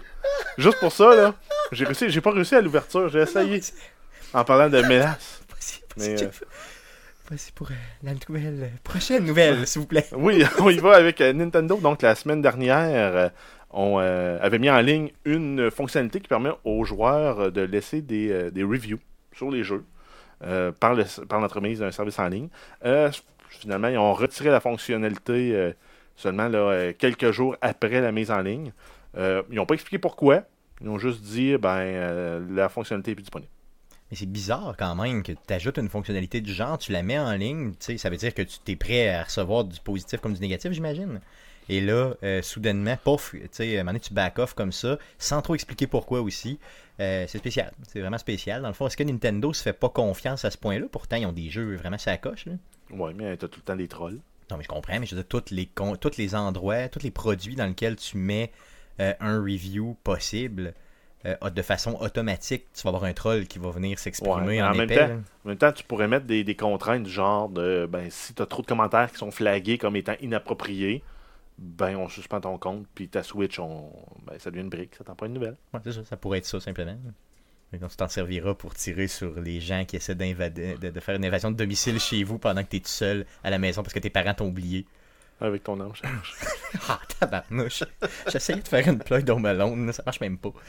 Juste pour ça, là, j'ai réussi, j'ai pas réussi à l'ouverture, j'ai essayé. En parlant de mélasse.
Voici,
Mais,
voici,
euh.
Voici pour euh, la nouvelle, euh, prochaine nouvelle, s'il vous plaît.
Oui, on y va avec euh, Nintendo. Donc, la semaine dernière, euh, on avait mis en ligne une fonctionnalité qui permet aux joueurs de laisser des, des reviews sur les jeux euh, par, le, par l'entremise d'un service en ligne. Euh, finalement, ils ont retiré la fonctionnalité euh, seulement euh, quelques jours après la mise en ligne. Euh, ils n'ont pas expliqué pourquoi. Ils ont juste dit ben la fonctionnalité est plus disponible.
Mais c'est bizarre quand même que tu ajoutes une fonctionnalité du genre, tu la mets en ligne, ça veut dire que tu t'es prêt à recevoir du positif comme du négatif, j'imagine. Et là, soudainement, pof, tu à un moment donné, tu back off comme ça, sans trop expliquer pourquoi aussi. C'est spécial, c'est vraiment spécial. Dans le fond, est-ce que Nintendo se fait pas confiance à ce point-là? Pourtant, ils ont des jeux vraiment ça coche. Là.
Ouais, mais tu as tout le temps des trolls.
Non, mais je comprends, mais je veux dire, tous les, tous les endroits, tous les produits dans lesquels tu mets euh, un review possible, euh, de façon automatique, tu vas avoir un troll qui va venir s'exprimer
Ouais,
en,
en même
épais.
temps. En même temps, tu pourrais mettre des, des contraintes du genre de ben si tu as trop de commentaires qui sont flagués comme étant inappropriés, ben on suspend ton compte, puis ta Switch, on, ben, ça devient une brique, ça t'en prend une nouvelle.
Ouais, c'est ça, ça pourrait être ça simplement. Donc, tu t'en serviras pour tirer sur les gens qui essaient d'invader, de, de faire une invasion de domicile chez vous pendant que tu es tout seul à la maison parce que tes parents t'ont oublié.
Avec ton ange.
Ah, tabarnouche. J'essayais de faire une plug dans Malone, là, ça marche même pas.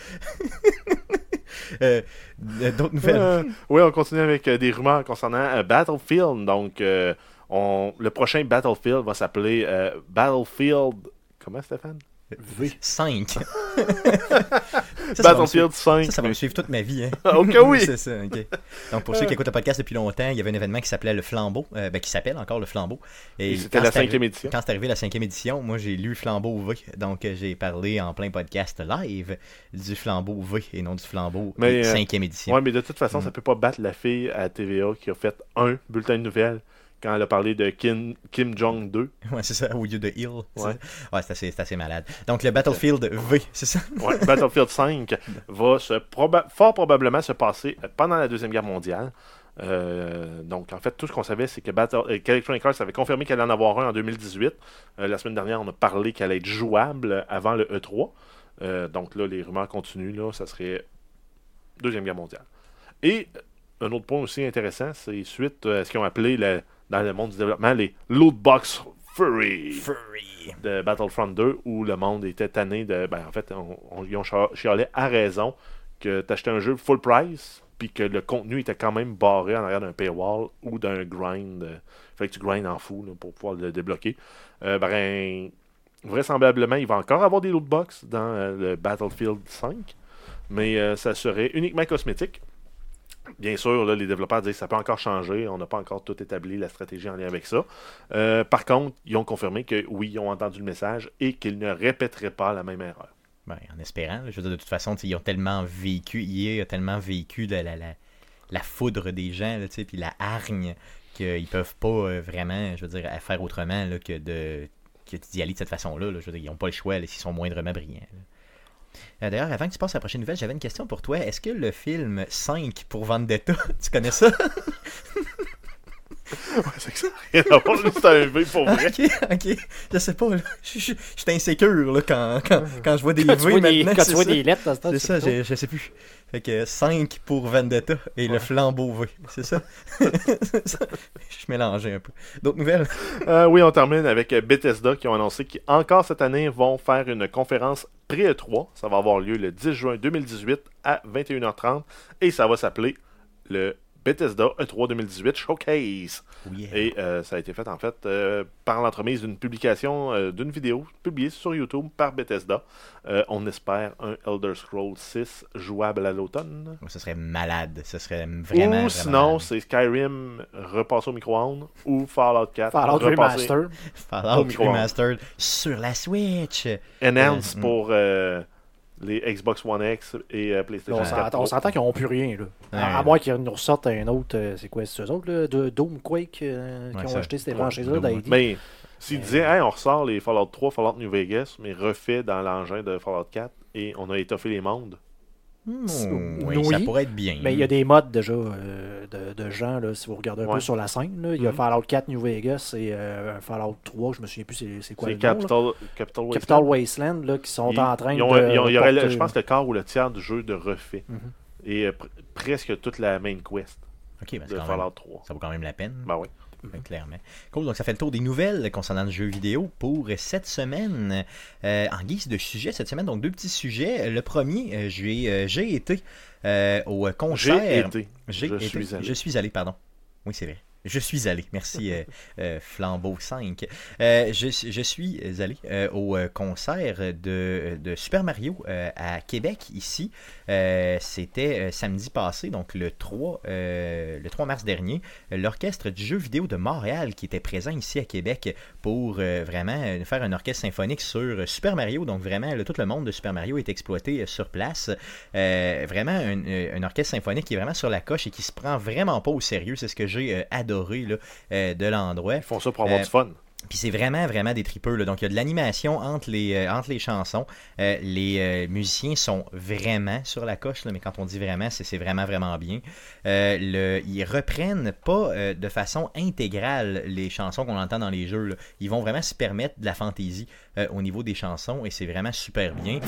Euh, D'autres nouvelles?
Euh, oui, on continue avec euh, des rumeurs concernant euh, Battlefield. Donc, euh, on, le prochain Battlefield va s'appeler euh, Battlefield. Comment, Stéphane?
5. ça,
Battlefield
Ça,
5.
ça va me suivre toute ma vie. Hein.
Oh que oui!
c'est ça, ok. Donc, pour ceux qui écoutent le podcast depuis longtemps, il y avait un événement qui s'appelait Le Flambeau, euh, ben, qui s'appelle encore Le Flambeau.
Et
Et
c'était la cinquième édition.
Quand c'est arrivé la cinquième édition, moi j'ai lu Flambeau V. Donc euh, j'ai parlé en plein podcast live du Flambeau V et non du Flambeau
Mais, euh,
cinquième édition.
Ouais, mais de toute façon,
Mm.
ça peut pas battre la fille à TVA qui a fait un bulletin de nouvelles quand elle a parlé de Kim, Kim Jong-2.
Ouais, c'est ça, au lieu de Hill.
Ouais.
Ouais, c'est assez, assez malade. Donc le Battlefield V, c'est ça?
Ouais, Battlefield 5 va se proba- fort probablement se passer pendant la Deuxième Guerre mondiale. Euh, donc, en fait, tout ce qu'on savait, c'est que Battle, euh, qu'Electronic Arts avait confirmé qu'elle allait en avoir un en 2018. Euh, la semaine dernière, on a parlé qu'elle allait être jouable avant le E3. Euh, donc là, les rumeurs continuent. Là, ça serait Deuxième Guerre mondiale. Et euh, un autre point aussi intéressant, c'est suite euh, à ce qu'ils ont appelé le- dans le monde du développement les loot box furry
Furry.
de Battlefront 2 où le monde était tanné de. Ben, en fait, on, on- ils ont chia- chialé à raison que t'achetais un jeu full price puis que le contenu était quand même barré en arrière d'un paywall ou d'un grind. euh, fait que tu grindes en fou là, pour pouvoir le débloquer. Euh, ben, vraisemblablement, il va encore avoir des loot box dans euh, le Battlefield 5, mais euh, ça serait uniquement cosmétique. Bien sûr, les développeurs disent que ça peut encore changer. On n'a pas encore tout établi la stratégie en lien avec ça. Euh, par contre, ils ont confirmé que oui, ils ont entendu le message et qu'ils ne répéteraient pas la même erreur.
Ben, en espérant. Je veux dire, de toute façon, ils ont tellement vécu, EA a tellement vécu la, la, foudre des gens, là, puis la hargne, qu'ils peuvent pas euh, vraiment, je veux faire autrement que de d'y aller de cette façon-là. là. Je veux dire, ils n'ont pas le choix s'ils sont moindrement brillants. Euh, D'ailleurs, avant que tu passes à la prochaine nouvelle, j'avais une question pour toi. Est-ce que le film 5 pour Vendetta, tu connais ça?
C'est que ça n'a rien à voir, c'est un V pour vrai.
ok, ok. Je sais pas, là. Je je- je suis insécure là, quand, quand, quand je vois des
Quand tu
V
vois des,
maintenant.
quand tu vois
ça.
des lettres, dans ce temps,
C'est ça, j'ai- je sais plus. Fait que 5 pour Vendetta et le flambeau V, c'est ça? Ça. je suis mélangé un peu. D'autres nouvelles?
Euh, oui, on termine avec Bethesda qui ont annoncé qu'encore cette année vont faire une conférence pré-E3. Ça va avoir lieu le 10 juin 2018 à 21h30 et ça va s'appeler le Bethesda E E3 2018 Showcase.
Oui.
Et euh, ça a été fait en fait euh, par l'entremise d'une publication euh, d'une vidéo publiée sur YouTube par Bethesda. Euh, on espère un Elder Scrolls 6 jouable à l'automne.
Ce serait malade. Ce serait vraiment.
ou sinon, c'est Skyrim repassé au micro-ondes ou Fallout 4
Fallout
repassé
Remaster.
Fallout. Remastered sur la Switch.
Enhance
Euh,
pour euh, les Xbox One X et euh, PlayStation
on
4
s'entend-
Pro.
on s'entend qu'ils n'ont plus rien. Là. À,
Ouais.
à moins qu'ils nous ressortent un autre. euh, c'est quoi, c'est eux autres, là, de Doom Quake, euh, qui ont acheté ces
Ouais,
franchises-là
Doom,
d'ID.
Mais S'ils disaient, hey, on ressort les Fallout 3, Fallout New Vegas, mais refait dans l'engin de Fallout 4 et on a étoffé les mondes.
Oui.
oui, ça pourrait être bien.
Mais il y a des modes déjà euh, de, de gens, là, si vous regardez un
Ouais.
peu sur la scène. là. Il y a
Mhm.
Fallout 4 New Vegas et euh, un Fallout 3, je me souviens plus c'est c'est quoi
C'est
le nom.
Capital, Capital Wasteland.
Capital Wasteland, là, qui sont
Ils-
en train
ils ont-
de.
ils ont- il y aurait, le- je pense, le quart ou le tiers du jeu de refait.
Mhm.
Et euh, pr- presque toute la main quest
Ok, ben, c'est
de Fallout
même-
3.
ça vaut quand même la peine.
Ben oui.
Ouais, clairement. Cool, donc ça fait le tour des nouvelles concernant le jeu vidéo pour cette semaine. Euh, en guise de sujet cette semaine, donc deux petits sujets. Le premier, euh, j'ai euh, j'ai été euh, au concert.
J'ai été. Je suis allé.
Je suis allé, pardon. Oui, c'est vrai. Je suis allé. Merci, euh, euh, Flambeau 5. Euh, je, je suis allé au concert de, de Super Mario à Québec, ici. C'était samedi passé, donc le 3, euh, le 3 mars dernier. L'orchestre du jeu vidéo de Montréal qui était présent ici à Québec pour vraiment faire un orchestre symphonique sur Super Mario. Donc vraiment, là, tout le monde de Super Mario est exploité sur place. Vraiment un, un orchestre symphonique qui est vraiment sur la coche et qui se prend vraiment pas au sérieux. C'est ce que j'ai euh, adoré là, euh, de l'endroit.
Ils font ça pour avoir
Euh,
du fun.
Puis c'est vraiment, vraiment des tripeux. Là. Donc il y a de l'animation entre les, euh, entre les chansons. Euh, les euh, musiciens sont vraiment sur la coche, là, mais quand on dit vraiment, c'est vraiment, vraiment bien. Le, ils reprennent pas de façon intégrale les chansons qu'on entend dans les jeux. Ils vont vraiment se permettre de la fantaisie au niveau des chansons et c'est vraiment super bien.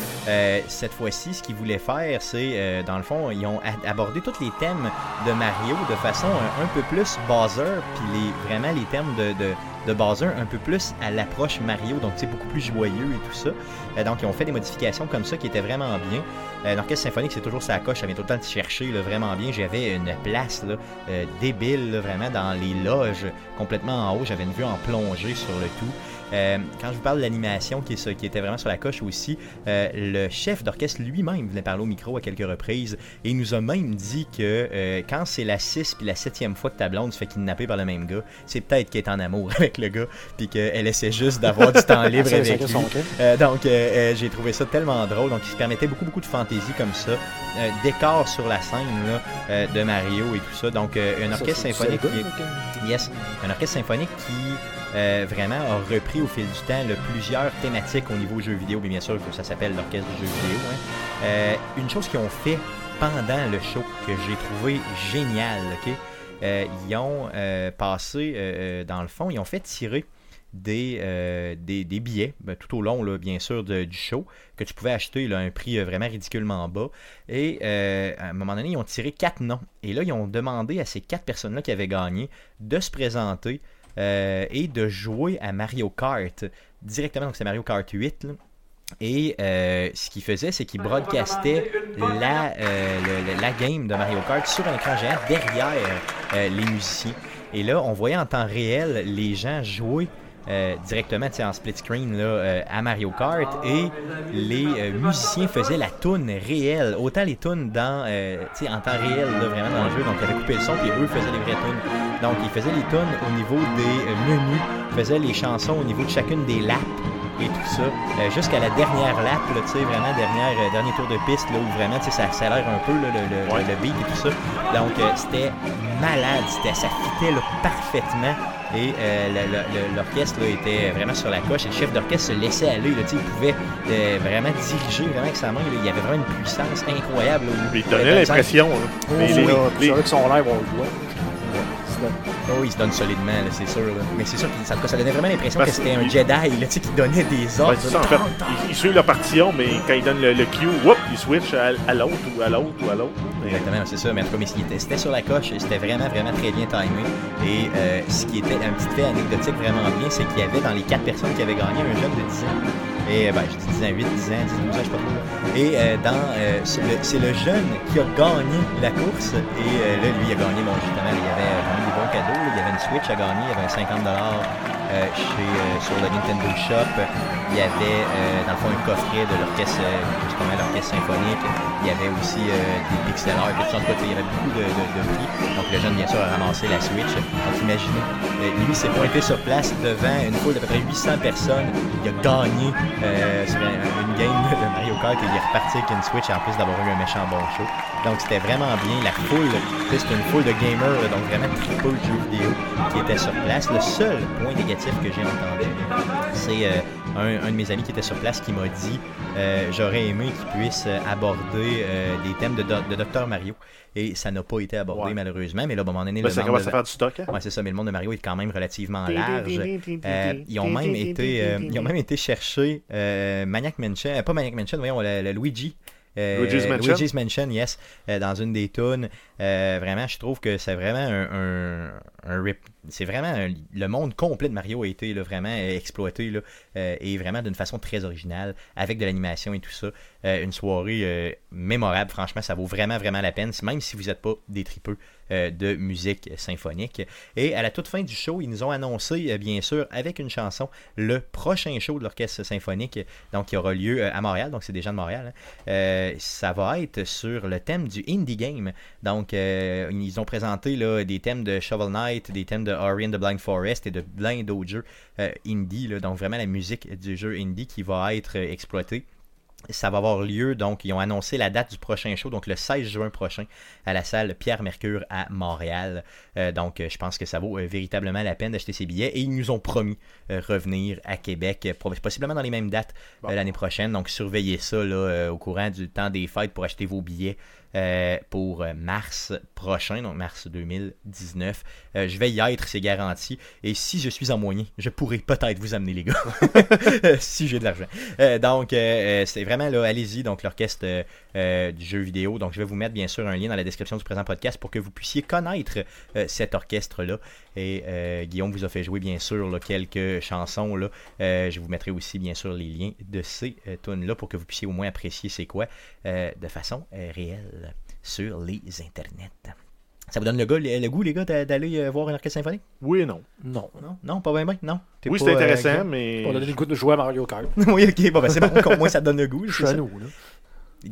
Cette fois-ci, ce qu'ils voulaient faire, c'est, dans le fond, ils ont abordé tous les thèmes de Mario de façon un, peu plus Bowser, puis les, vraiment les thèmes de, de Bowser un peu plus à l'approche Mario, donc c'est beaucoup plus joyeux et tout ça. Euh, donc ils ont fait des modifications comme ça qui étaient vraiment bien. Euh, L'orchestre symphonique, c'est toujours sa coche, ça vient tout le temps te chercher vraiment bien. J'avais une place là, euh, débile, vraiment dans les loges, complètement en haut. J'avais une vue en plongée sur le tout. Euh, quand je vous parle de l'animation qui, est ça- qui était vraiment sur la coche aussi, euh, le chef d'orchestre lui-même venait parler au micro à quelques reprises et il nous a même dit que euh, quand c'est la 6 puis la 7 fois que ta blonde se fait kidnapper par le même gars, c'est peut-être qu'elle est en amour avec le gars puis qu'elle essaie juste d'avoir du temps libre avec lui. donc, j'ai trouvé ça tellement drôle. Donc, il se permettait beaucoup, beaucoup de fantaisie comme ça. Décor sur la scène là, de Mario et tout ça. Donc, un orchestre symphonique qui Yes, un orchestre symphonique qui euh, vraiment a repris au fil du temps là, plusieurs thématiques au niveau jeux vidéo, mais bien sûr que ça s'appelle l'orchestre du jeu vidéo. hein. Euh, une chose qu'ils ont fait pendant le show que j'ai trouvé génial, ok? Euh, ils ont euh, passé, dans le fond, ils ont fait tirer des, des, billets ben, tout au long, là, bien sûr, du show, que tu pouvais acheter à un prix vraiment ridiculement bas. Et à un moment donné, ils ont tiré quatre noms. Et là, ils ont demandé à ces quatre personnes-là qui avaient gagné de se présenter euh, et de jouer à Mario Kart directement. Donc, c'est Mario Kart 8. là. Et euh, ce qu'il faisait, c'est qu'il broadcastait la, euh, le- le- la game de Mario Kart sur un écran géant derrière les musiciens. Et là, on voyait en temps réel les gens jouer euh, directement en split screen là, euh, à Mario Kart et les euh, musiciens faisaient la toune réelle, autant les tunes dans, euh, en temps réel, là, vraiment dans le jeu. Donc, ils avaient coupé le son et eux faisaient les vraies tunes. Donc, ils faisaient les tunes au niveau des menus, faisaient les chansons au niveau de chacune des laps et tout ça, euh, jusqu'à la dernière lap, là, tu sais, vraiment dernière, euh, dernier tour de piste, là, où vraiment, tu sais, ça accélère un peu là, le, le-
Ouais.
le beat et tout ça. Donc, euh, c'était malade, c'était, ça fitait là, parfaitement. Et euh, le- le- le- l'orchestre là, était vraiment sur la coche et le chef d'orchestre se laissait aller. Là, il pouvait euh, vraiment diriger vraiment avec sa main. là. Il y avait vraiment une puissance incroyable. là, où-
Mais il donnait l'impression. Mais
Oh,
les-
là,
les-
ceux qui sont le voit. Là.
Oh, il se donne solidement, là, c'est sûr. là. Mais c'est sûr que ça, ça donnait vraiment l'impression que c'était un Jedi là, qui donnait des ordres.
Ouais, c'est ça, en fait. Ils, ils suivent leur partition, mais quand ils donnent le, le cue, whoop, ils switchent à, à l'autre ou à l'autre ou à l'autre. Mais-
Exactement, c'est ça. Mais en tout cas, il c'était sur la coche, c'était vraiment, vraiment très bien timé. Et euh, ce qui était un petit fait anecdotique vraiment bien, c'est qu'il y avait dans les quatre personnes qui avaient gagné un jeune de 10 ans. Et euh, ben, je dis 10 ans, 8, 10 ans, 10, 12 ans, je sais pas trop. Et euh, dans, euh, c'est le, le jeune qui a gagné la course. Et euh, là, lui, il a gagné, bon, justement, il avait quand des bons cadeaux. Il y avait une Switch à gagner, il y avait un 50$ euh, chez, euh, sur le Nintendo Shop. Il y avait, euh, dans le fond, un coffret de l'orchestre, euh, l'orchestre symphonique. Il y avait aussi euh, des pixel art, tout ça. Il y avait beaucoup de, prix. Donc, le jeune, bien sûr, a ramassé la Switch. Donc, imaginez, euh, lui s'est pointé sur place devant une foule d'à peu près 800 personnes. Il a gagné euh, sur un- une game de Mario Kart et il est reparti avec une Switch en plus d'avoir eu un méchant bon show. Donc, c'était vraiment bien. La foule, c'était une foule de gamers, donc vraiment triple de jeux vidéo qui était sur place. Le seul point négatif que j'ai entendu. C'est euh, un, un de mes amis qui était sur place qui m'a dit euh, j'aurais aimé qu'il puisse euh, aborder euh, des thèmes de, Do- de Dr Mario et ça n'a pas été abordé
Ouais.
malheureusement mais là à un moment donné
Ben,
le
ça commence
de-
à faire du stock. Hein?
Ouais, c'est ça, mais le monde de Mario est quand même relativement large. Ils ont même été, ils ont même été chercher Maniac Mansion, pas Maniac Mansion, voyons, le, le Luigi. euh,
Luigi's Mansion?
Luigi's Mansion, yes, euh, dans une des tunes. Euh, vraiment, je trouve que c'est vraiment un, un, un rip. C'est vraiment le monde complet de Mario a été là, vraiment euh, exploité là, euh, et vraiment d'une façon très originale, avec de l'animation et tout ça. Euh, une soirée mémorable, franchement, ça vaut vraiment, vraiment la peine, même si vous n'êtes pas des tripeux de musique symphonique. Et à la toute fin du show, ils nous ont annoncé, bien sûr, avec une chanson, le prochain show de l'orchestre symphonique, donc qui aura lieu à Montréal, donc c'est des gens de Montréal. hein. Ça va être sur le thème du indie game. Donc, ils ont présenté là, des thèmes de Shovel Knight, des thèmes de Ori and the Blind Forest et de plein d'autres jeux euh, indie. là. donc, vraiment la musique du jeu indie qui va être euh, exploitée. Ça va avoir lieu, donc ils ont annoncé la date du prochain show, donc le 16 juin prochain, à la salle Pierre Mercure à Montréal. Euh, donc je pense que ça vaut euh, véritablement la peine d'acheter ces billets et ils nous ont promis euh, revenir à Québec, possiblement dans les mêmes dates
Bon.
l'année prochaine. Donc surveillez ça là, au courant du temps des fêtes pour acheter vos billets euh, pour mars prochain, donc mars 2019. Euh, je vais y être, c'est garanti. Et si je suis en moyen, je pourrais peut-être vous amener les gars, si j'ai de l'argent. Euh, donc, c'est vraiment là, allez-y. Donc, l'orchestre du jeu vidéo. Donc, je vais vous mettre bien sûr un lien dans la description du présent podcast pour que vous puissiez connaître cet orchestre-là. Et euh, Guillaume vous a fait jouer bien sûr là, quelques chansons. Là. Euh, je vous mettrai aussi bien sûr les liens de ces euh, tunes-là pour que vous puissiez au moins apprécier c'est quoi euh, de façon euh, réelle sur les internets. Ça vous donne le, gars- le- goût, les gars, d'a- d'aller voir un orchestre symphonique?
Oui et non.
Non.
Non, non, pas bien, bien, non. T'es
Oui, c'est intéressant, mais.
On a donné le goût de jouer à Mario Kart.
oui, ok, bon, ben, c'est bon, au moins ça donne le goût.
Je
c'est
suis à
ça.
nous, là.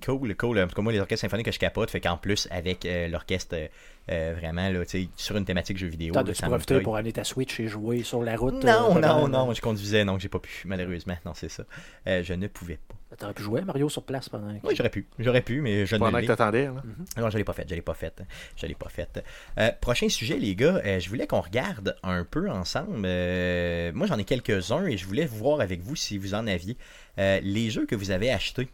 Cool, cool. En tout cas, moi, les orchestres symphoniques que je capote, fait qu'en plus, avec euh, l'orchestre, euh, euh, vraiment, là, tu sais, sur une thématique jeu vidéo.
T'as
me
profiter pour aller ta Switch et jouer sur la route.
Non,
euh,
non, non, je conduisais, donc j'ai pas pu, malheureusement. Non, c'est ça. Euh, je ne pouvais pas.
T'aurais pu jouer à Mario sur place pendant. que-
Oui, j'aurais pu. J'aurais pu, mais je ne
Pendant
l'ai
que t'attendais, là.
Non, je l'ai pas fait, je l'ai pas fait. Je l'ai pas fait. Euh, prochain sujet, les gars, euh, je voulais qu'on regarde un peu ensemble. Euh, moi, j'en ai quelques-uns et je voulais voir avec vous si vous en aviez euh, les jeux que vous avez achetés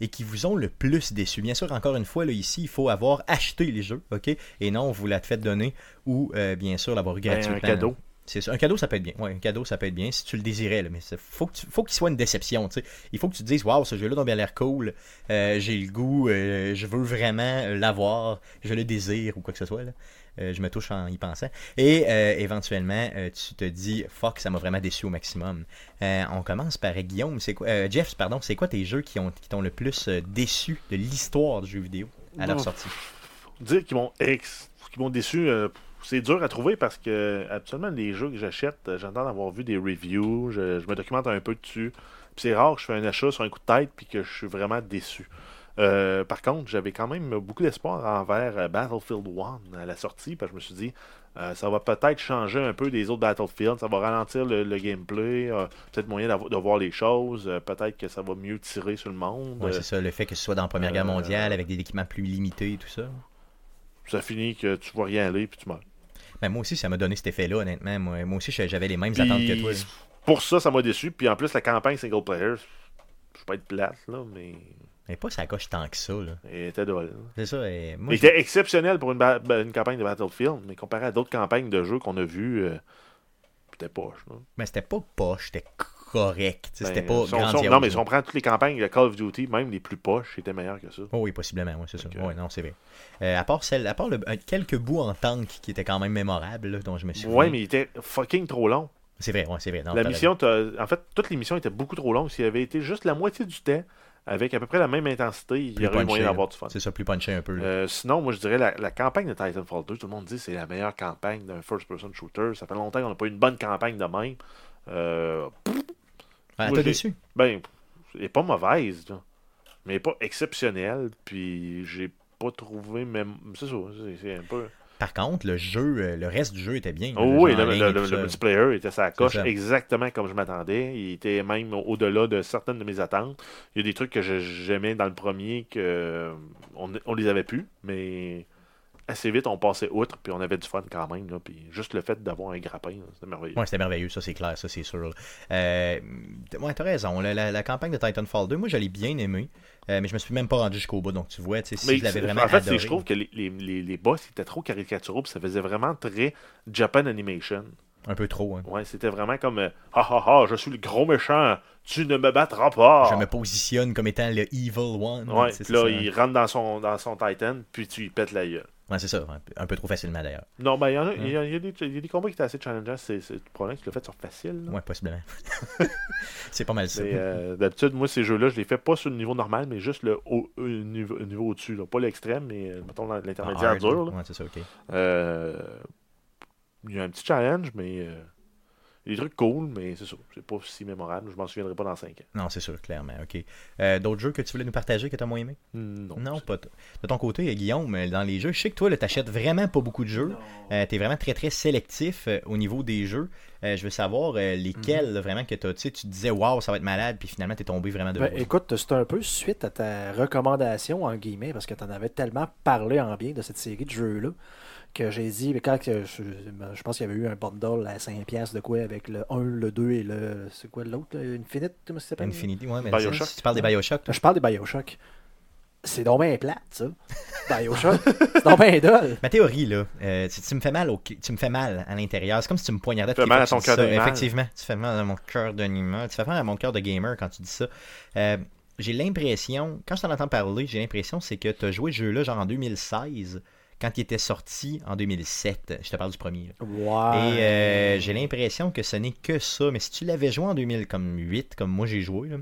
et qui vous ont le plus déçu. Bien sûr, encore une fois, là, ici, il faut avoir acheté les jeux, ok? Et non, vous la fait donner ou, euh, bien sûr, l'avoir
Ben,
gratuitement.
un cadeau.
C'est ça. Un cadeau, ça peut être bien. Ouais, un cadeau, ça peut être bien si tu le désirais. Là, mais il faut que tu- faut qu'il soit une déception. tu sais. Il faut que tu te dises Waouh, ce jeu-là a bien l'air cool. Euh, J'ai le goût. euh, je veux vraiment l'avoir. Je le désire ou quoi que ce soit. Là. Euh, je me touche en y pensant. Et euh, éventuellement, euh, tu te dis Fuck, ça m'a vraiment déçu au maximum. On commence par Guillaume. C'est quoi Jeff, pardon. C'est quoi tes jeux qui ont qui t'ont le plus déçu de l'histoire du jeu vidéo à leur
Bon.
sortie?
Dire qu'ils m'ont ex... qu'ils m'ont déçu, c'est dur à trouver parce que habituellement les jeux que j'achète, j'entends avoir vu des reviews, je, je me documente un peu dessus. Puis c'est rare que je fais un achat sur un coup de tête puis que je suis vraiment déçu. Euh, par contre, j'avais quand même beaucoup d'espoir envers euh, Battlefield 1 à la sortie, parce que je me suis dit, euh, ça va peut-être changer un peu des autres Battlefield, ça va ralentir le, le gameplay, euh, peut-être moyen de voir les choses, euh, peut-être que ça va mieux tirer sur le monde.
C'est ça, le fait que ce soit dans la Première Guerre mondiale avec des équipements plus limités et tout ça.
ça finit que tu vois rien aller puis tu meurs.
Ben, moi aussi, ça m'a donné cet effet-là, honnêtement. Moi, moi aussi, j'avais les mêmes
Puis,
attentes que toi. là.
Pour ça, ça m'a déçu. Puis en plus, la campagne single player, je vais pas être plate, là, mais
Mais pas ça coche tant que ça, là.
elle était drôle.
C'est ça. et moi, je-
était exceptionnelle pour une, ba- ba- une campagne de Battlefield, mais comparé à d'autres campagnes de jeux qu'on a vues, euh, c'était poche. là.
Mais c'était pas poche, c'était correct. C'était
Ben,
pas
si on- si on-
grandiose.
Non, mais si on prend toutes les campagnes de Call of Duty, même les plus poches, c'était meilleur que ça.
Oh oui, possiblement, oui, c'est ça. Ouais, non, c'est vrai. Euh, à part, celle, à part le- quelques bouts en tank qui étaient quand même mémorables, là, dont je me souviens.
Ouais, mais il était fucking trop long.
C'est vrai, ouais, c'est vrai. non,
la mission, en fait, toutes les missions étaient beaucoup trop longues. S'il avait été juste la moitié du temps, avec à peu près la même intensité, il y aurait moyen d'avoir du fun.
C'est ça, plus punché un peu.
Euh, sinon, moi je dirais la, la campagne de Titanfall 2, tout le monde dit que c'est la meilleure campagne d'un first-person shooter. Ça fait longtemps qu'on n'a pas eu une bonne campagne de même. Euh,
Ah,
j'ai-
déçu?
Ben, elle est pas mauvaise, là, mais elle est pas exceptionnelle. Puis j'ai pas trouvé même. C'est ça, c'est un peu.
Par contre, le jeu, euh, le reste du jeu était bien.
Oh oui, le, le- multiplayer était sa coche exactement comme je m'attendais. Il était même au- au-delà de certaines de mes attentes. Il y a des trucs que je- j'aimais dans le premier que euh, on, on les avait plus, mais assez vite, on passait outre, puis on avait du fun quand même. Là, puis juste le fait d'avoir un grappin, c'était merveilleux.
Ouais, c'était merveilleux, ça c'est clair, ça c'est sûr. Euh, ouais, t'as raison. La, la- la campagne de Titanfall 2, moi je l'ai bien aimé, euh, mais je me suis même pas rendu jusqu'au bout. Donc tu vois, tu sais, si
Mais
je l'avais vraiment
en fait,
adoré.
je trouve que les, les, les, boss étaient trop caricaturaux, puis ça faisait vraiment très Japan Animation.
Un peu trop. hein.
Ouais, c'était vraiment comme euh, Ha ha ha, je suis le gros méchant, tu ne me battras pas.
Je me positionne comme étant le Evil One.
Ouais,
c'est
puis là,
ça.
il rentre dans son, dans son Titan, puis tu lui pètes la gueule.
Ouais, c'est ça, un peu- trop facilement d'ailleurs.
Non, ben, il y, en a, il y a, il y a des, il y a des combats qui étaient assez challengeants. C'est c'est le problème, c'est que le fait sur facile. là.
Ouais, possiblement. c'est pas mal ça.
Euh, D'habitude, moi, ces jeux-là, je les fais pas sur le niveau normal, mais juste le haut, euh, niveau, niveau au-dessus. là. Pas l'extrême, mais euh, mettons
Ah,
l'intermédiaire
hard,
dur. là.
Ouais, c'est ça, ok.
Euh, il y a un petit challenge, mais des trucs cool, mais c'est ça. C'est pas si mémorable. Je m'en souviendrai pas dans 5 ans.
Non, c'est sûr, clairement. Ok. Euh, D'autres jeux que tu voulais nous partager que t'as moins aimé?
Non.
Non, pas. De ton côté, Guillaume, euh, dans les jeux, je sais que toi, là, t'achètes vraiment pas beaucoup de jeux. Euh, T'es vraiment très très sélectif euh, au niveau des jeux. Euh, je veux savoir euh, lesquels
Mhm.
là, vraiment que t'as, tu sais, tu te disais waouh, ça va être malade, puis finalement t'es tombé vraiment de
Ben, écoute, c'est un peu suite à ta recommandation, en guillemets, parce que tu en avais tellement parlé en bien de cette série de jeux-là, que j'ai dit, mais quand je, je pense qu'il y avait eu un bundle à 5$ de quoi avec le 1, le 2 et le. C'est quoi l'autre? Infinite Comment ça s'appelle?
Infinity, ouais, mais
Bioshock.
tu parles des Bioshock, toi.
Je parle des Bioshock. C'est donc bien plate, ça. Bioshock. c'est donc bien dole.
Ma théorie, là, euh, tu, tu me fais mal au, tu me fais mal à l'intérieur. C'est comme si tu me poignardais
Tu fais mal à ton cœur d'animal.
Effectivement, tu fais mal à mon cœur d'animal. Tu fais mal à mon cœur de gamer quand tu dis ça. Euh, j'ai l'impression, quand je t'en entends parler, j'ai l'impression c'est que tu as joué ce jeu-là genre en 2016, quand il était sorti en 2007. Je te parle du premier.
Ouais.
Et euh, j'ai l'impression que ce n'est que ça. Mais si tu l'avais joué en 2008, comme moi j'ai joué, là,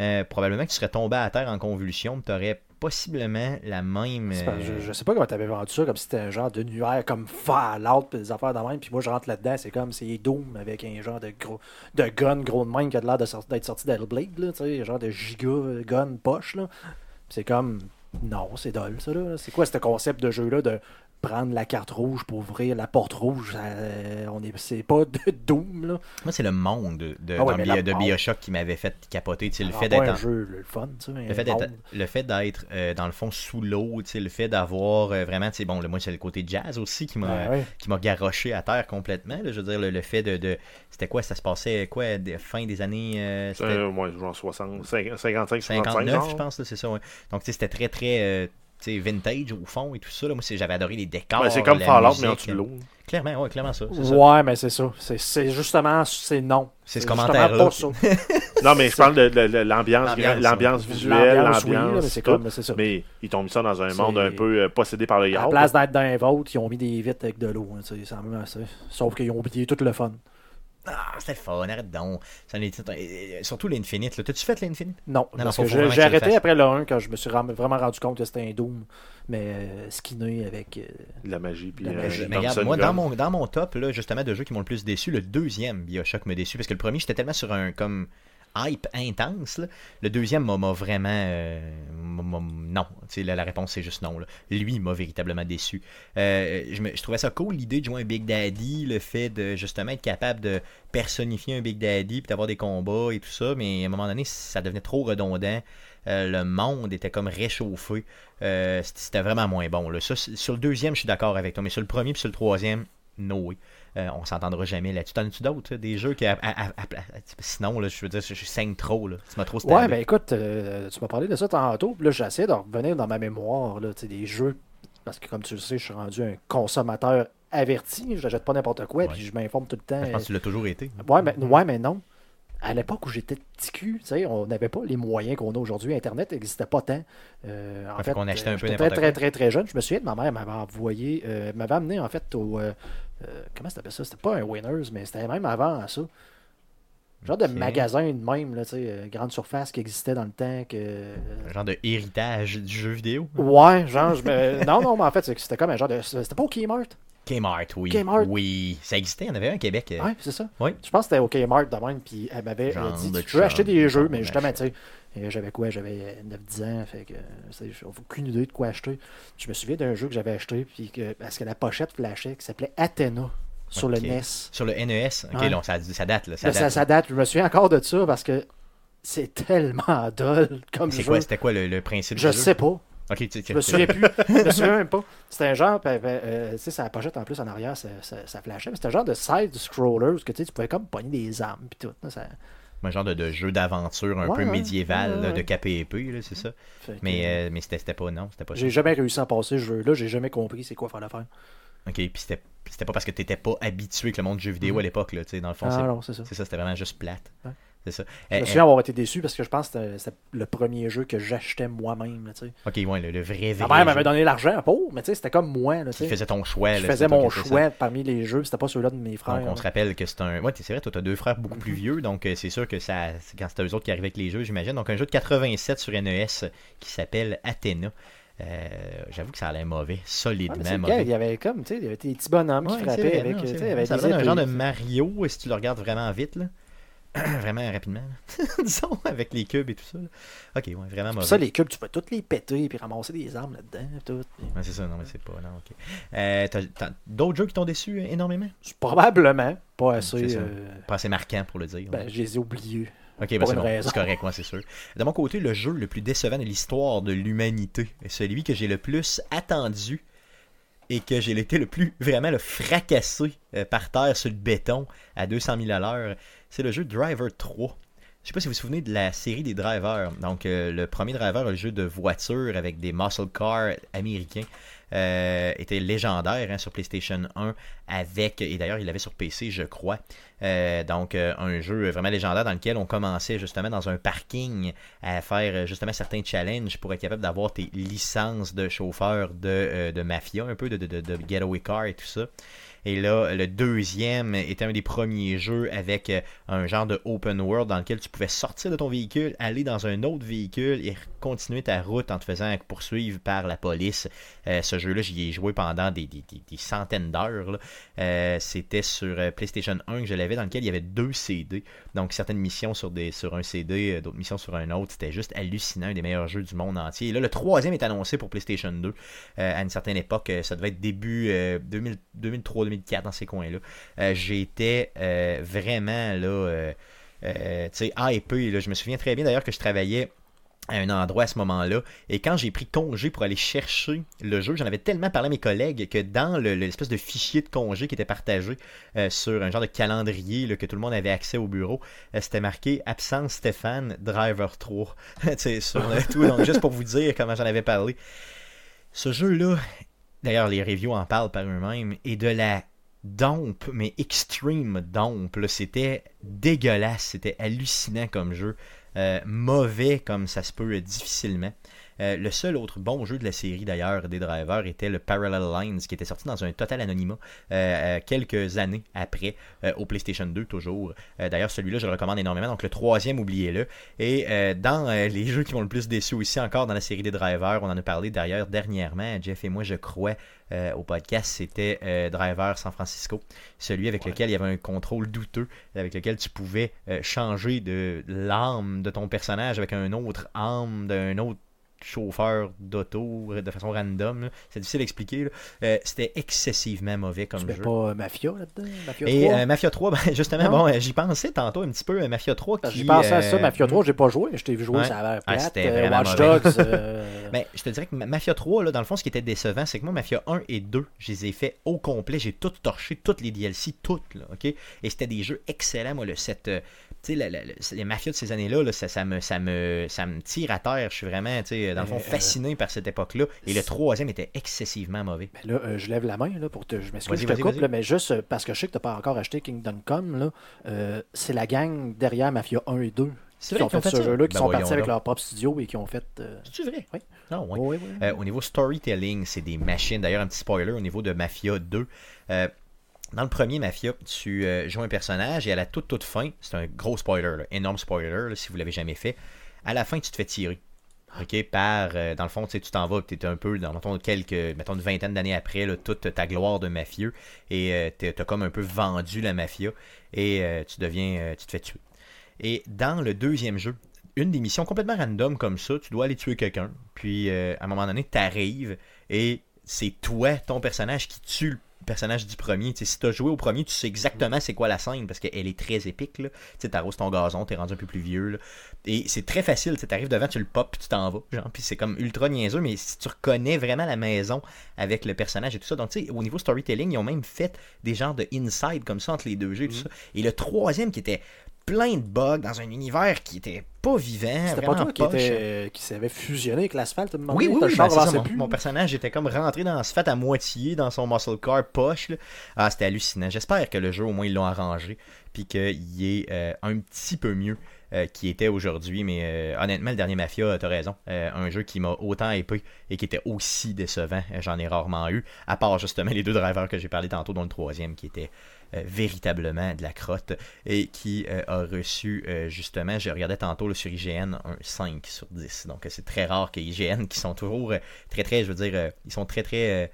euh, probablement que tu serais tombé à terre en convulsion. Tu aurais possiblement la même. Euh,
Je, je sais pas comment t'avais vendu ça, comme si c'était un genre de nuage comme Fallout, pis des affaires de même, puis moi je rentre là-dedans, c'est comme c'est Doom avec un genre de gros de gun gros de main qui a l'air d'être sorti d'Hellblade, là, tu sais, genre de giga gun poche, là. Puis c'est comme, non, c'est dole, ça, là. C'est quoi ce concept de jeu-là de prendre la carte rouge pour ouvrir la porte rouge? ça, euh, on est, c'est pas de Doom, là.
Moi, c'est le monde de, de,
Ah ouais,
Bio- de
ah.
Bioshock qui m'avait fait capoter. Le fait d'être
un
en-
jeu, le fun, tu sais,
Le fait d'être, le fait d'être euh, dans le fond sous l'eau, le fait d'avoir euh, vraiment, tu sais, bon, le, moi c'est le côté jazz aussi qui m'a,
Ouais, ouais.
qui m'a garoché à terre complètement. là. je veux dire, le, le fait de, de- c'était quoi, ça se passait quoi, fin des années, euh, c'était
Euh, ouais, genre 60, 55, 65,
59,
genre.
je pense, là, c'est ça. ouais. Donc tu sais, c'était très très, euh, vintage au fond et tout ça. là. Moi, c'est- j'avais adoré les décors.
Ben, c'est comme Fallout, mais en dessous de l'eau.
Clairement, ouais, clairement ça.
Ouais, mais c'est ça. C'est, c'est justement, c'est non.
C'est ce
justement
commentaire-là.
pas ça.
Non, mais je parle de, de- de l'ambiance,
L'ambiance,
l'ambiance
ouais.
visuelle,
L'ambiance,
l'ambiance.
oui, là, mais c'est
tout.
comme, c'est ça.
Mais ils t'ont mis ça dans un
C'est-
monde un peu euh, possédé par le
À la
yard.
place d'être dans un vote, ils ont mis des vitres avec de l'eau. hein. Sauf qu'ils ont oublié tout le fun.
Ah, c'était fun, arrête donc. Ça en est- euh, surtout l'Infinite. là. T'as-tu fait l'Infinite?
Non,
non,
parce que j'ai, arrêté après le 1 quand je me suis ram- vraiment rendu compte que c'était un Doom, mais euh, skinné avec. euh,
De la magie. Puis,
La
euh,
magie.
Mais regarde, moi, dans mon, dans mon top, là, justement, de jeux qui m'ont le plus déçu, le deuxième Bioshock m'a déçu. Parce que le premier, j'étais tellement sur un comme hype intense. Le deuxième m'a vraiment. euh, non. La, réponse, c'est juste non. Lui, m'a véritablement déçu. Euh, je, trouvais ça cool, l'idée de jouer un Big Daddy, le fait de justement être capable de personnifier un Big Daddy, puis d'avoir des combats et tout ça. Mais à un moment donné, ça devenait trop redondant. Euh, le monde était comme réchauffé. C'était vraiment moins bon. Sur le deuxième, je suis d'accord avec toi, mais sur le premier puis sur le troisième, no way. Euh, on s'entendra jamais là-dessus. T'en as-tu d'autres, des jeux qui. à- à- à- à- sinon, là, je veux dire, je, je saigne trop. Là. Tu m'as trop
Ouais, ben écoute, euh, tu m'as parlé de ça tantôt, puis là j'essaie de revenir dans ma mémoire, là, des jeux, parce que comme tu le sais, je suis rendu un consommateur averti, je n'achète pas n'importe quoi,
Ouais.
puis je m'informe tout le temps.
Je pense que tu l'as toujours été.
Ouais, mais, ouais, mais non. À l'époque où j'étais petit cul, on n'avait pas les moyens qu'on a aujourd'hui. Internet n'existait pas tant. Euh, en
fait
fait,
qu'on achetait un peu
très, très, très, très jeune. Je me souviens de ma mère m'avait envoyé, euh, m'avait amené en fait au. euh, euh, comment ça s'appelle ça? C'était pas un Winners, mais c'était même avant ça. Genre de magasin de même, là, tu sais, grande surface qui existait dans le temps. Que,
genre de héritage du jeu vidéo.
Ouais, genre, je me... non, non, mais en fait, c'était comme un genre de. C'était pas au Kmart.
Kmart, oui.
Kmart.
Oui. Ça existait, il y en avait un à Québec. euh,
Ouais, c'est ça.
Oui.
Je pense que c'était au Kmart de même, puis elle m'avait dit Tu veux acheter des jeux, mais justement, tu sais, j'avais quoi J'avais 9-10 ans, fait que aucune idée de quoi acheter. Je me souviens d'un jeu que j'avais acheté, puis que, parce que la pochette flashait, qui s'appelait Athéna sur le NES.
Sur le NES. Ok, ça, ça date. Là, ça
Là,
date.
ça date, je me souviens encore de ça, parce que c'est tellement dole comme jeu.
quoi, c'était quoi le, le principe
Je
du jeu?
sais pas.
Ok, tu-
Je me souviens plus. Je me souviens même pas. C'était un genre, ben, ben, euh, tu sais, sa pochette en plus en arrière, ça, ça, ça flashait. mais C'était un genre de side-scroller où que, tu pouvais comme pogner des armes puis tout. là, ça...
un genre de, de jeu d'aventure un
Ouais,
peu
ouais.
médiéval,
Ouais,
là, de cap et épée, là, c'est ça.
que,
Mais, euh, mais c'était pas, non, c'était pas.
J'ai jamais réussi à passer ce jeu-là. J'ai jamais compris c'est quoi faire le faire.
Ok, puis c'était c'était pas parce que t'étais pas habitué avec le monde du jeu vidéo à l'époque, là, tu sais, dans le fond,
Ah
c'est
ça.
c'est ça, c'était vraiment juste plate.
Ouais.
C'est ça.
Je
Eh,
me
eh,
souviens avoir été déçu parce que je pense que c'était- le premier jeu que j'achetais moi-même.
ok, ouais, le, le vrai, vrai.
Ma mère m'avait donné l'argent pour, mais tu sais, c'était comme moi. Là, tu
qui
sais.
faisait ton choix.
je faisais mon
faisais
choix parmi les jeux, c'était pas ceux-là de mes frères.
Donc, on se rappelle que c'est un. Ouais, c'est vrai, toi, t'as deux frères beaucoup
Mhm.
plus vieux, donc euh, c'est sûr que ça. c'est quand c'était eux autres qui arrivaient avec les jeux, j'imagine. Donc, un jeu de 87 sur NES qui s'appelle Athéna. Euh, J'avoue que ça allait mauvais,
Ouais,
solidement
le
mauvais.
gars, il y avait comme, tu sais, il y avait des petits bonhommes
Ouais,
qui frappaient
vrai,
avec. avait
ça
des
donne un genre de Mario si tu le regardes vraiment vite, là? vraiment rapidement, disons, avec les cubes et tout ça. là. Ok, ouais, vraiment mauvais.
ça, les cubes, tu peux toutes les péter puis ramasser des armes là-dedans. Tout.
Ouais, c'est ça, non, mais c'est pas. Non, ok. Euh, t'as- d'autres jeux qui t'ont déçu euh, énormément?
Probablement pas assez. Euh,
Pas assez marquant pour le dire.
ben, je les ai oubliés.
Ok, ben c'est bon, correct, moi, c'est sûr. De mon côté, le jeu le plus décevant de l'histoire de l'humanité, est celui que j'ai le plus attendu et que j'ai été le plus vraiment le fracassé euh, par terre sur le béton à 200 000 à l'heure, c'est le jeu Driver 3. Je sais pas si vous vous souvenez de la série des drivers. Donc, euh, le premier driver, le jeu de voiture avec des muscle cars américains, euh, était légendaire hein, sur PlayStation 1 avec, et d'ailleurs il l'avait sur PC je crois, Euh, donc euh, un jeu vraiment légendaire dans lequel on commençait justement dans un parking à faire euh, justement certains challenges pour être capable d'avoir tes licences de chauffeur de, de mafia, un peu de, de, de getaway car et tout ça. Et là, le deuxième était un des premiers jeux avec euh, un genre de open world dans lequel tu pouvais sortir de ton véhicule, aller dans un autre véhicule et continuer ta route en te faisant poursuivre par la police. Euh, ce jeu-là, j'y ai joué pendant des, des- des- centaines d'heures. Euh, C'était sur PlayStation 1 que je l'avais, dans lequel il y avait deux CD. Donc certaines missions sur, des, sur un CD, d'autres missions sur un autre. C'était juste hallucinant, un des meilleurs jeux du monde entier. Et là, le troisième est annoncé pour PlayStation 2 euh, à une certaine époque. Ça devait être début 2003-2004 dans ces coins-là. Euh, J'étais euh, vraiment là, euh, tu sais, hypé. Là. Je me souviens très bien d'ailleurs que je travaillais à un endroit à ce moment-là. Et quand j'ai pris congé pour aller chercher le jeu, j'en avais tellement parlé à mes collègues que dans le- l'espèce de fichier de congé qui était partagé sur un genre de calendrier que tout le monde avait accès au bureau, c'était marqué absence Stéphane, driver 3. Tu sais, sur le tout. Donc, juste pour vous dire comment j'en avais parlé. Ce jeu-là, d'ailleurs, les reviews en parlent par eux-mêmes, et de la dompe, mais extreme dompe. C'était dégueulasse, c'était hallucinant comme jeu. Euh, mauvais comme ça se peut difficilement. Euh, le seul autre bon jeu de la série d'ailleurs des drivers était le Parallel Lines qui était sorti dans un total anonymat euh, euh, quelques années après euh, au PlayStation 2 toujours. D'ailleurs celui-là je le recommande énormément. Donc le troisième oubliez-le. Et dans les jeux qui m'ont le plus déçu aussi encore dans la série des drivers, on en a parlé d'ailleurs dernièrement, Jeff et moi je crois euh, au podcast, c'était euh, Driver San Francisco, celui avec lequel il y avait un contrôle douteux, avec lequel tu pouvais euh, changer de l'âme de ton personnage avec un autre âme d'un autre chauffeur d'auto de façon random. C'est difficile à expliquer. Euh, c'était excessivement mauvais comme
Tu
jeu.
pas euh, Mafia là-dedans? Mafia
Et
3
euh, Mafia 3, ben, justement,
Non?
bon, euh, j'y pensais tantôt un petit peu, euh, Mafia 3
Parce que
qui...
J'y pensais à ça,
euh,
Mafia 3, j'ai pas joué. Je t'ai vu jouer,
Ouais.
ça a l'air
Ah,
plate. Euh, Watch. Dogs. euh,
Ben, je te dirais que Ma- Mafia 3, là, dans le fond, ce qui était décevant, c'est que moi, Mafia 1 et 2, je les ai fait au complet. J'ai tout torché, toutes les DLC, toutes, là, ok? Et c'était des jeux excellents, moi, le euh, tu sais, les mafias de ces années-là, là, ça, ça me, ça, me, ça me tire à terre. Je suis vraiment, tu sais, dans le fond,
Euh, euh,
fasciné par cette époque-là. Et le troisième était excessivement mauvais.
Ben là, euh, je lève la main là, pour te. Je m'excuse, je te coupe, là, mais juste euh, parce que je sais que tu n'as pas encore acheté Kingdom Come. Là, euh, c'est la gang derrière Mafia 1 et 2
C'est
qui
vrai
ont fait,
ont fait
ce jeu-là, qui
Ben
sont partis avec leur propre studio et qui ont fait. euh,
C'est vrai?
Oui.
Non, ouais.
oui, oui, oui.
Euh, au niveau storytelling, c'est des machines. D'ailleurs, un petit spoiler au niveau de Mafia 2. Euh, dans le premier Mafia, tu euh, joues un personnage et à la toute toute fin, c'est un gros spoiler, là, énorme spoiler là, si vous l'avez jamais fait. À la fin, tu te fais tirer. OK, par, euh, dans le fond, tu t'en vas, tu es un peu, dans mettons, quelques, mettons, une vingtaine d'années après, toute ta gloire de mafieux, et tu as comme un peu vendu la mafia, et euh, tu deviens, euh, tu te fais tuer. Et dans le deuxième jeu, une des missions complètement random comme ça, tu dois aller tuer quelqu'un, puis euh, à un moment donné, tu arrives, et c'est toi, ton personnage, qui tue personnage du premier. Tu sais, si tu as joué au premier, tu sais exactement c'est quoi la scène parce qu'elle est très épique. Tu sais, t'arroses ton gazon, t'es rendu un peu plus vieux. là. Et c'est très facile. Tu arrives devant, tu le pop, puis tu t'en vas. Genre, puis c'est comme ultra niaiseux, mais si tu reconnais vraiment la maison avec le personnage et tout ça. Donc, tu sais, au niveau storytelling, ils ont même fait des genres de inside comme ça entre les deux jeux et tout ça. Et le troisième qui était plein de bugs dans un univers qui était pas vivant.
C'était pas toi qui, était, qui s'avait fusionné avec l'asphalte à un moment
Oui, oui, ben, ça, mon,
plus.
mon personnage était comme rentré dans ce fait à moitié dans son muscle car poche. là. Ah, c'était hallucinant. J'espère que le jeu, au moins, ils l'ont arrangé. Puis qu'il est euh, un petit peu mieux euh, qu'il était aujourd'hui. Mais euh, honnêtement, le dernier Mafia, t'as raison. Euh, un jeu qui m'a autant épais et qui était aussi décevant, euh, j'en ai rarement eu. À part justement les deux drivers que j'ai parlé tantôt, dont le troisième qui était euh, véritablement de la crotte et qui euh, a reçu euh, justement, je regardais tantôt là, sur IGN, un 5 sur 10. Donc euh, c'est très rare que IGN, qui sont toujours euh, très très, je veux dire, euh, ils sont très très euh,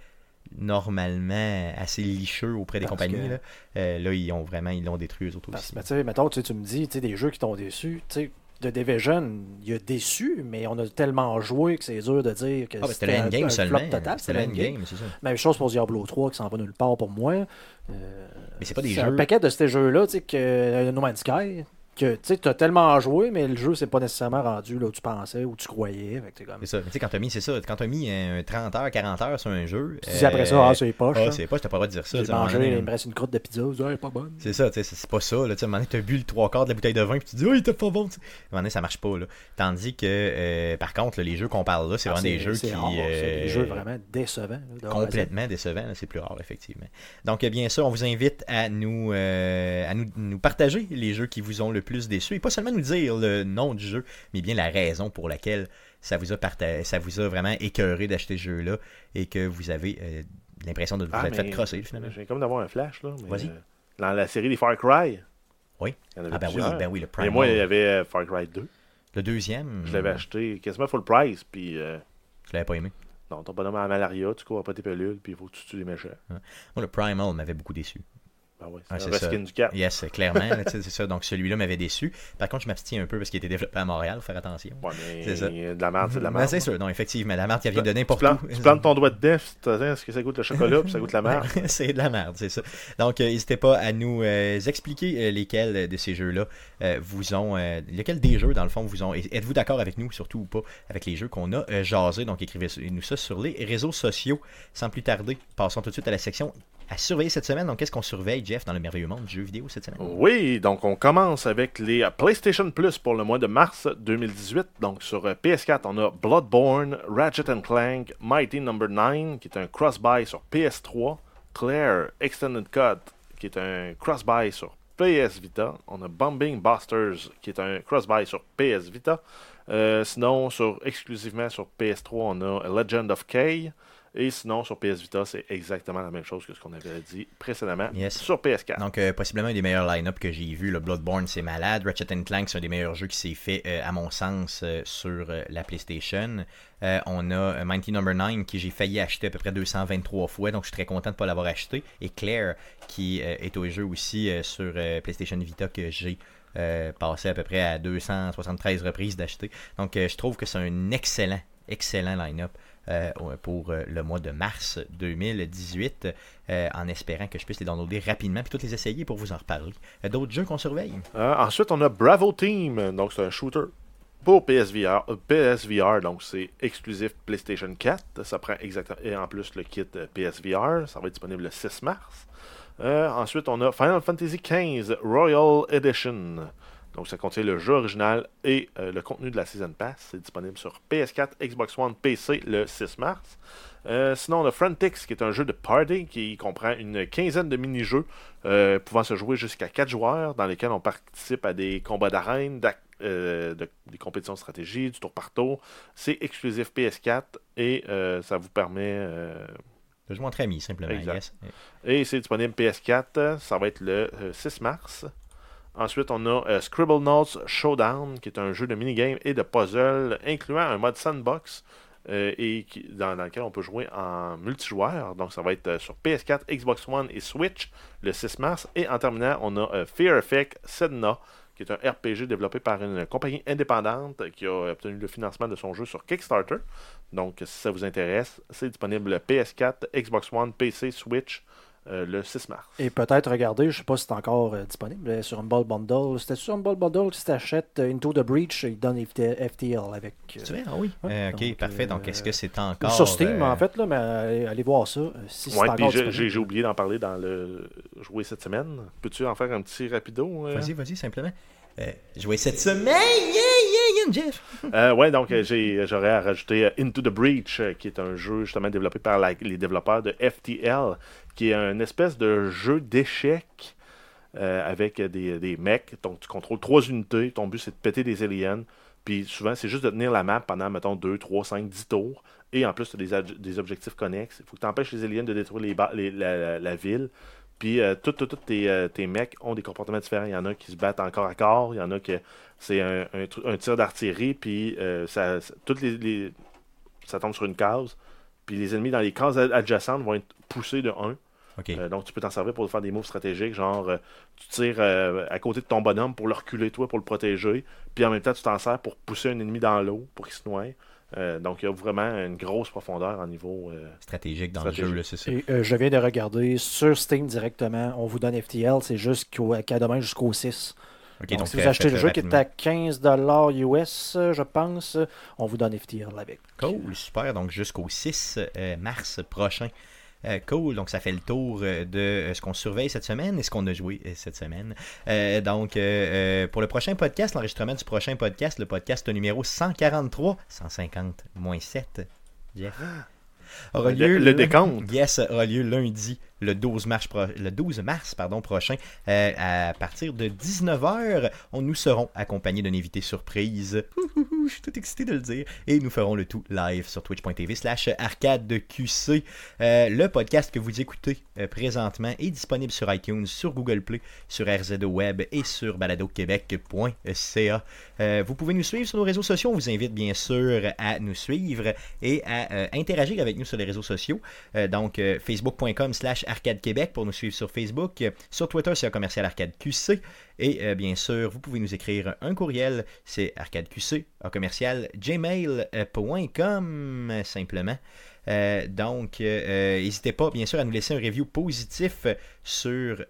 normalement assez licheux auprès des
Parce
compagnies.
que-
Là. Euh, là, ils ont vraiment, ils l'ont détruit eux autres
Parce
aussi.
ben, tu sais, mettons, tu sais, tu me dis, tu sais, des jeux qui t'ont déçu, tu sais, de Division, il a déçu, mais on a tellement joué que c'est dur de dire que
Ah, ben, c'était le
un- un
seulement.
flop total.
C'était le endgame, c'est ça.
Même chose pour Diablo 3 qui s'en va nulle part pour moi. Euh,
Mais c'est pas des
c'est un
jeux.
paquet de ces jeux-là, tu sais, que euh, No Man's Sky, que tu sais, as tellement joué, mais le jeu, c'est pas nécessairement rendu là où tu pensais, où tu croyais. Comme...
C'est ça. Mais tu sais, quand t'as mis, c'est ça. Quand t'as mis un 30 heures, 40 heures sur un jeu.
Tu dis après ça, ah, c'est poche.
Ah, c'est pas, t'as pas le droit de dire ça.
J'ai mangé,
donné,
il me reste une croûte de pizza, ah, elle est pas bonne.
C'est ça, tu sais, c'est pas ça. Là, tu sais, à un moment donné, t'as bu le trois quarts de la bouteille de vin, puis tu dis, oh, il était pas bon. À un moment donné, ça marche pas. Là. Tandis que, euh, par contre, là, les jeux qu'on parle là, c'est
Ah,
vraiment des jeux qui.
rare, c'est
euh,
des jeux vraiment décevants. là,
complètement décevants, c'est plus rare, effectivement. Donc, euh, bien sûr, on vous invite à nous, euh, à nous, nous partager les jeux qui vous ont le plus déçu, et pas seulement nous dire le nom du jeu, mais bien la raison pour laquelle ça vous a, ça vous a vraiment écœuré d'acheter ce jeu-là, et que vous avez euh, l'impression de vous
Ah,
être fait crosser, finalement.
J'ai comme d'avoir un flash, là.
Vas-y.
euh, dans la série des Far Cry.
Oui.
Il y en avait
Ah, ben oui, ben oui, le
Et
Primal.
moi, il y avait euh, Far Cry 2.
Le deuxième,
Je l'avais acheté quasiment full price, puis
je l'avais pas aimé.
non, ton bonhomme a la malaria, tu cours après tes pelules, puis il faut que tu tues les méchants.
Moi, le Primal m'avait beaucoup déçu.
Ben ouais,
Ah,
c'est
ça.
du cap.
Yes, clairement, c'est ça. Donc celui-là m'avait déçu. Par contre, je m'abstiens un peu parce qu'il était développé à Montréal, faut faire attention.
Ouais,
C'est ça.
de la merde, c'est de la
Ben,
merde.
c'est sûr, non, effectivement, la merde qui vient de n'importe où.
tu plantes ton doigt dedans, est-ce que ça goûte le chocolat, puis ça goûte la merde.
c'est de la merde, c'est ça. Donc, euh, n'hésitez pas à nous euh, expliquer euh, lesquels de ces jeux-là vous ont. lesquels des jeux, dans le fond, vous ont. Êtes-vous d'accord avec nous, surtout ou pas, avec les jeux qu'on a jasés? Donc, écrivez-nous ça sur les réseaux sociaux. Sans plus tarder, passons tout de suite à la section à surveiller cette semaine. Donc, qu'est-ce qu'on surveille, Dans le merveilleux monde du jeu vidéo cette semaine
Oui, donc on commence avec les PlayStation Plus pour le mois de mars 2018. Donc sur euh, PS4, on a Bloodborne, Ratchet Clank, Mighty Number 9, qui est un cross-buy sur PS3, Claire Extended Cut, qui est un cross-buy sur PS Vita. On a Bombing Busters, qui est un cross-buy sur PS Vita. Euh, sinon, sur, exclusivement sur PS3, on a Legend of K. Et sinon, sur PS Vita, c'est exactement la même chose que ce qu'on avait dit précédemment
Yes.
sur PS4.
Donc, euh, possiblement un des meilleurs line-up que j'ai vu. Le Bloodborne, c'est malade. Ratchet Clank, c'est un des meilleurs jeux qui s'est fait, euh, à mon sens, euh, sur la PlayStation. On a Mighty Number 9 qui j'ai failli acheter à peu près 223 fois, donc je suis très content de ne pas l'avoir acheté. Et Claire, qui est au jeu aussi sur PlayStation Vita que j'ai. passé à peu près à 273 reprises d'acheter. Donc, je trouve que c'est un excellent, excellent line-up pour euh, le mois de mars 2018, euh, en espérant que je puisse les downloader rapidement puis toutes les essayer pour vous en reparler. Euh, D'autres jeux qu'on surveille?
Euh, ensuite, on a Bravo Team, donc c'est un shooter pour PSVR, euh, PSVR donc c'est exclusif PlayStation 4. Ça prend exactement et en plus le kit euh, PSVR, ça va être disponible le 6 mars. Euh, ensuite, on a Final Fantasy XV Royal Edition. Donc, ça contient le jeu original et euh, le contenu de la Season Pass. C'est disponible sur PS4, Xbox One, PC le 6 mars. Euh, sinon, on a Frontix, qui est un jeu de party qui comprend une quinzaine de mini-jeux euh, pouvant se jouer jusqu'à 4 joueurs, dans lesquels on participe à des combats d'arène, euh, de- des compétitions de stratégie, du tour par tour. C'est exclusif PS4 et ça vous permet euh,
Je joue entre amis, simplement.
Exact.
yes.
et c'est disponible PS4, ça va être le euh, 6 mars. Ensuite, on a euh, Scribble Notes Showdown, qui est un jeu de minigame et de puzzle, incluant un mode sandbox, euh, et dans, lequel on peut jouer en multijoueur. Donc, ça va être euh, sur PS4, Xbox One et Switch le 6 mars. Et en terminant, on a Fear Effect Sedna, qui est un RPG développé par une compagnie indépendante qui a obtenu le financement de son jeu sur Kickstarter. Donc, si ça vous intéresse, c'est disponible PS4, Xbox One, PC, Switch euh, le 6 mars.
Et peut-être regarder, je sais pas si c'est encore euh, disponible, euh, sur Humble Bundle. C'était sur Humble Bundle, si tu achètes Into the Breach, il donne FT- FTL avec. euh,
Tu vois, ah oui.
Ouais,
Euh, ok,
donc,
parfait. Donc, est-ce que c'est encore.
sur Steam,
euh,
en fait, là, mais allez, allez voir ça. Si c'est
Ouais,
encore
puis j'ai- oublié d'en parler dans le jouer cette semaine. Peux-tu en faire un petit rapido? euh?
Vas-y, vas-y, simplement. Euh, jouer cette semaine. Yeah, yeah, yeah, Jeff.
Euh, ouais, donc euh, j'ai- j'aurais à rajouter euh, Into the Breach, euh, qui est un jeu justement développé par les développeurs de FTL, qui est un espèce de jeu d'échecs euh, avec des, mecs. Donc tu contrôles trois unités, ton but c'est de péter des aliens. Puis souvent c'est juste de tenir la map pendant, mettons, 2, 3, 5, 10 tours. Et en plus, tu as des, objectifs connexes. Il faut que tu empêches les aliens de détruire les la ville. Puis euh, tous tes, euh, tes mecs ont des comportements différents. Il y en a qui se battent encore à corps, il y en a que c'est un, un tru- un tir d'artillerie, puis euh, ça, ça- toutes les, les- ça tombe sur une case. Puis les ennemis dans les cases ad- adjacentes vont être poussés de 1.
Ok.
Euh, donc tu peux t'en servir pour faire des moves stratégiques, genre tu tires à côté de ton bonhomme pour le reculer toi, pour le protéger. Puis en même temps, tu t'en sers pour pousser un ennemi dans l'eau, pour qu'il se noie. Euh, donc il y a vraiment une grosse profondeur en niveau. euh,
Stratégique dans
Stratégique.
le jeu, là, c'est ça.
Et euh, je viens de regarder sur Steam directement. On vous donne FTL, c'est juste qu'au- qu'à demain jusqu'au 6.
Ok,
donc,
donc,
si vous achetez le jeu qui est à 15$ US, je pense, on vous donne FTL avec.
Cool, super. Donc jusqu'au 6 euh, mars prochain. Euh, cool, donc ça fait le tour euh, de euh, ce qu'on surveille cette semaine et ce qu'on a joué cette semaine. Euh, donc, euh, pour le prochain podcast, l'enregistrement du prochain podcast, le podcast numéro 143, 150 moins 7, Jeff, aura
Le-
lieu
le décompte.
Yes, aura lieu lundi, le 12 mars, pro- le 12 mars pardon, prochain, euh, à partir de 19h. On, nous serons accompagnés d'un invité surprise. Je suis tout excité de le dire. Et nous ferons le tout live sur twitch.tv slash arcade de QC. Euh, le podcast que vous écoutez euh, présentement est disponible sur iTunes, sur Google Play, sur RZO Web et sur baladoquebec.ca. Vous pouvez nous suivre sur nos réseaux sociaux. On vous invite bien sûr à nous suivre et à interagir avec nous sur les réseaux sociaux. Donc, facebook.com slash arcade québec pour nous suivre sur Facebook. Sur Twitter, c'est un commercial arcade QC. Et euh, bien sûr, vous pouvez nous écrire un courriel, c'est arcadeqc, un commercial gmail.com euh, simplement. Euh, donc, euh, euh, n'hésitez pas, bien sûr, à nous laisser un review positif sur,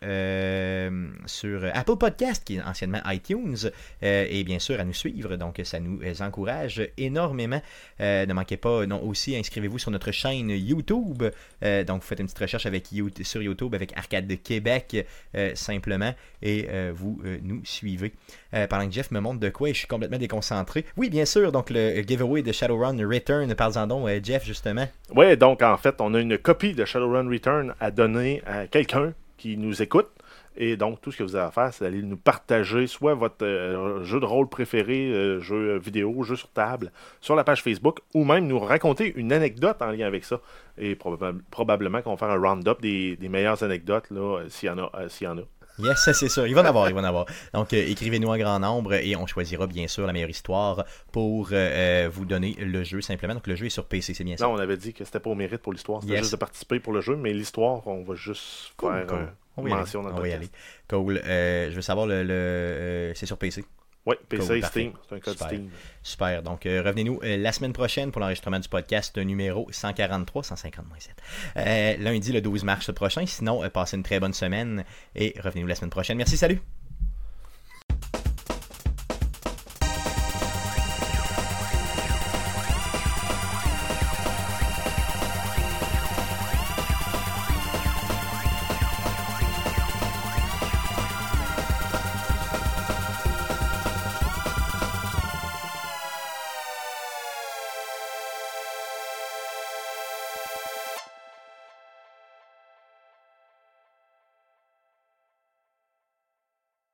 sur Apple Podcast, qui est anciennement iTunes, et bien sûr à nous suivre. Donc, ça nous encourage énormément. Ne manquez pas, non, aussi, inscrivez-vous sur notre chaîne YouTube. Donc, vous faites une petite recherche avec sur YouTube avec Arcade de Québec, simplement, et vous nous suivez. Pendant que Jeff me montre de quoi et je suis complètement déconcentré. Oui, bien sûr, donc le giveaway de Shadowrun Return, parle-en donc, Jeff, justement.
Ouais, donc en fait, on a une copie de Shadowrun Return à donner à quelqu'un qui nous écoute. Et donc, tout ce que vous avez à faire, c'est d'aller nous partager soit votre euh, jeu de rôle préféré, euh, jeu vidéo, jeu sur table, sur la page Facebook, ou même nous raconter une anecdote en lien avec ça. Et probab- probablement qu'on va faire un round-up des, meilleures anecdotes, euh, s'il y en a. euh, s'il y en a.
Yes, ça, c'est sûr. Il va en avoir, il va en avoir. Donc, euh, écrivez-nous en grand nombre et on choisira bien sûr la meilleure histoire pour euh, euh, vous donner le jeu simplement. Donc, le jeu est sur PC, c'est bien ça.
Non, on avait dit que c'était pas au mérite pour l'histoire, c'était
Yes.
juste de participer pour le jeu, mais l'histoire, on va juste
Cool,
faire
cool. On va y aller.
mention dans le
On va y aller. Cool. Euh, je veux savoir, le, le, euh, c'est sur PC.
Oui, PC et. Steam, c'est un code
Super.
Steam.
Super. Donc, euh, revenez-nous euh, la semaine prochaine pour l'enregistrement du podcast numéro 143, 150 7. Euh, lundi, le 12 mars prochain. Sinon, euh, passez une très bonne semaine et revenez-nous la semaine prochaine. Merci, salut!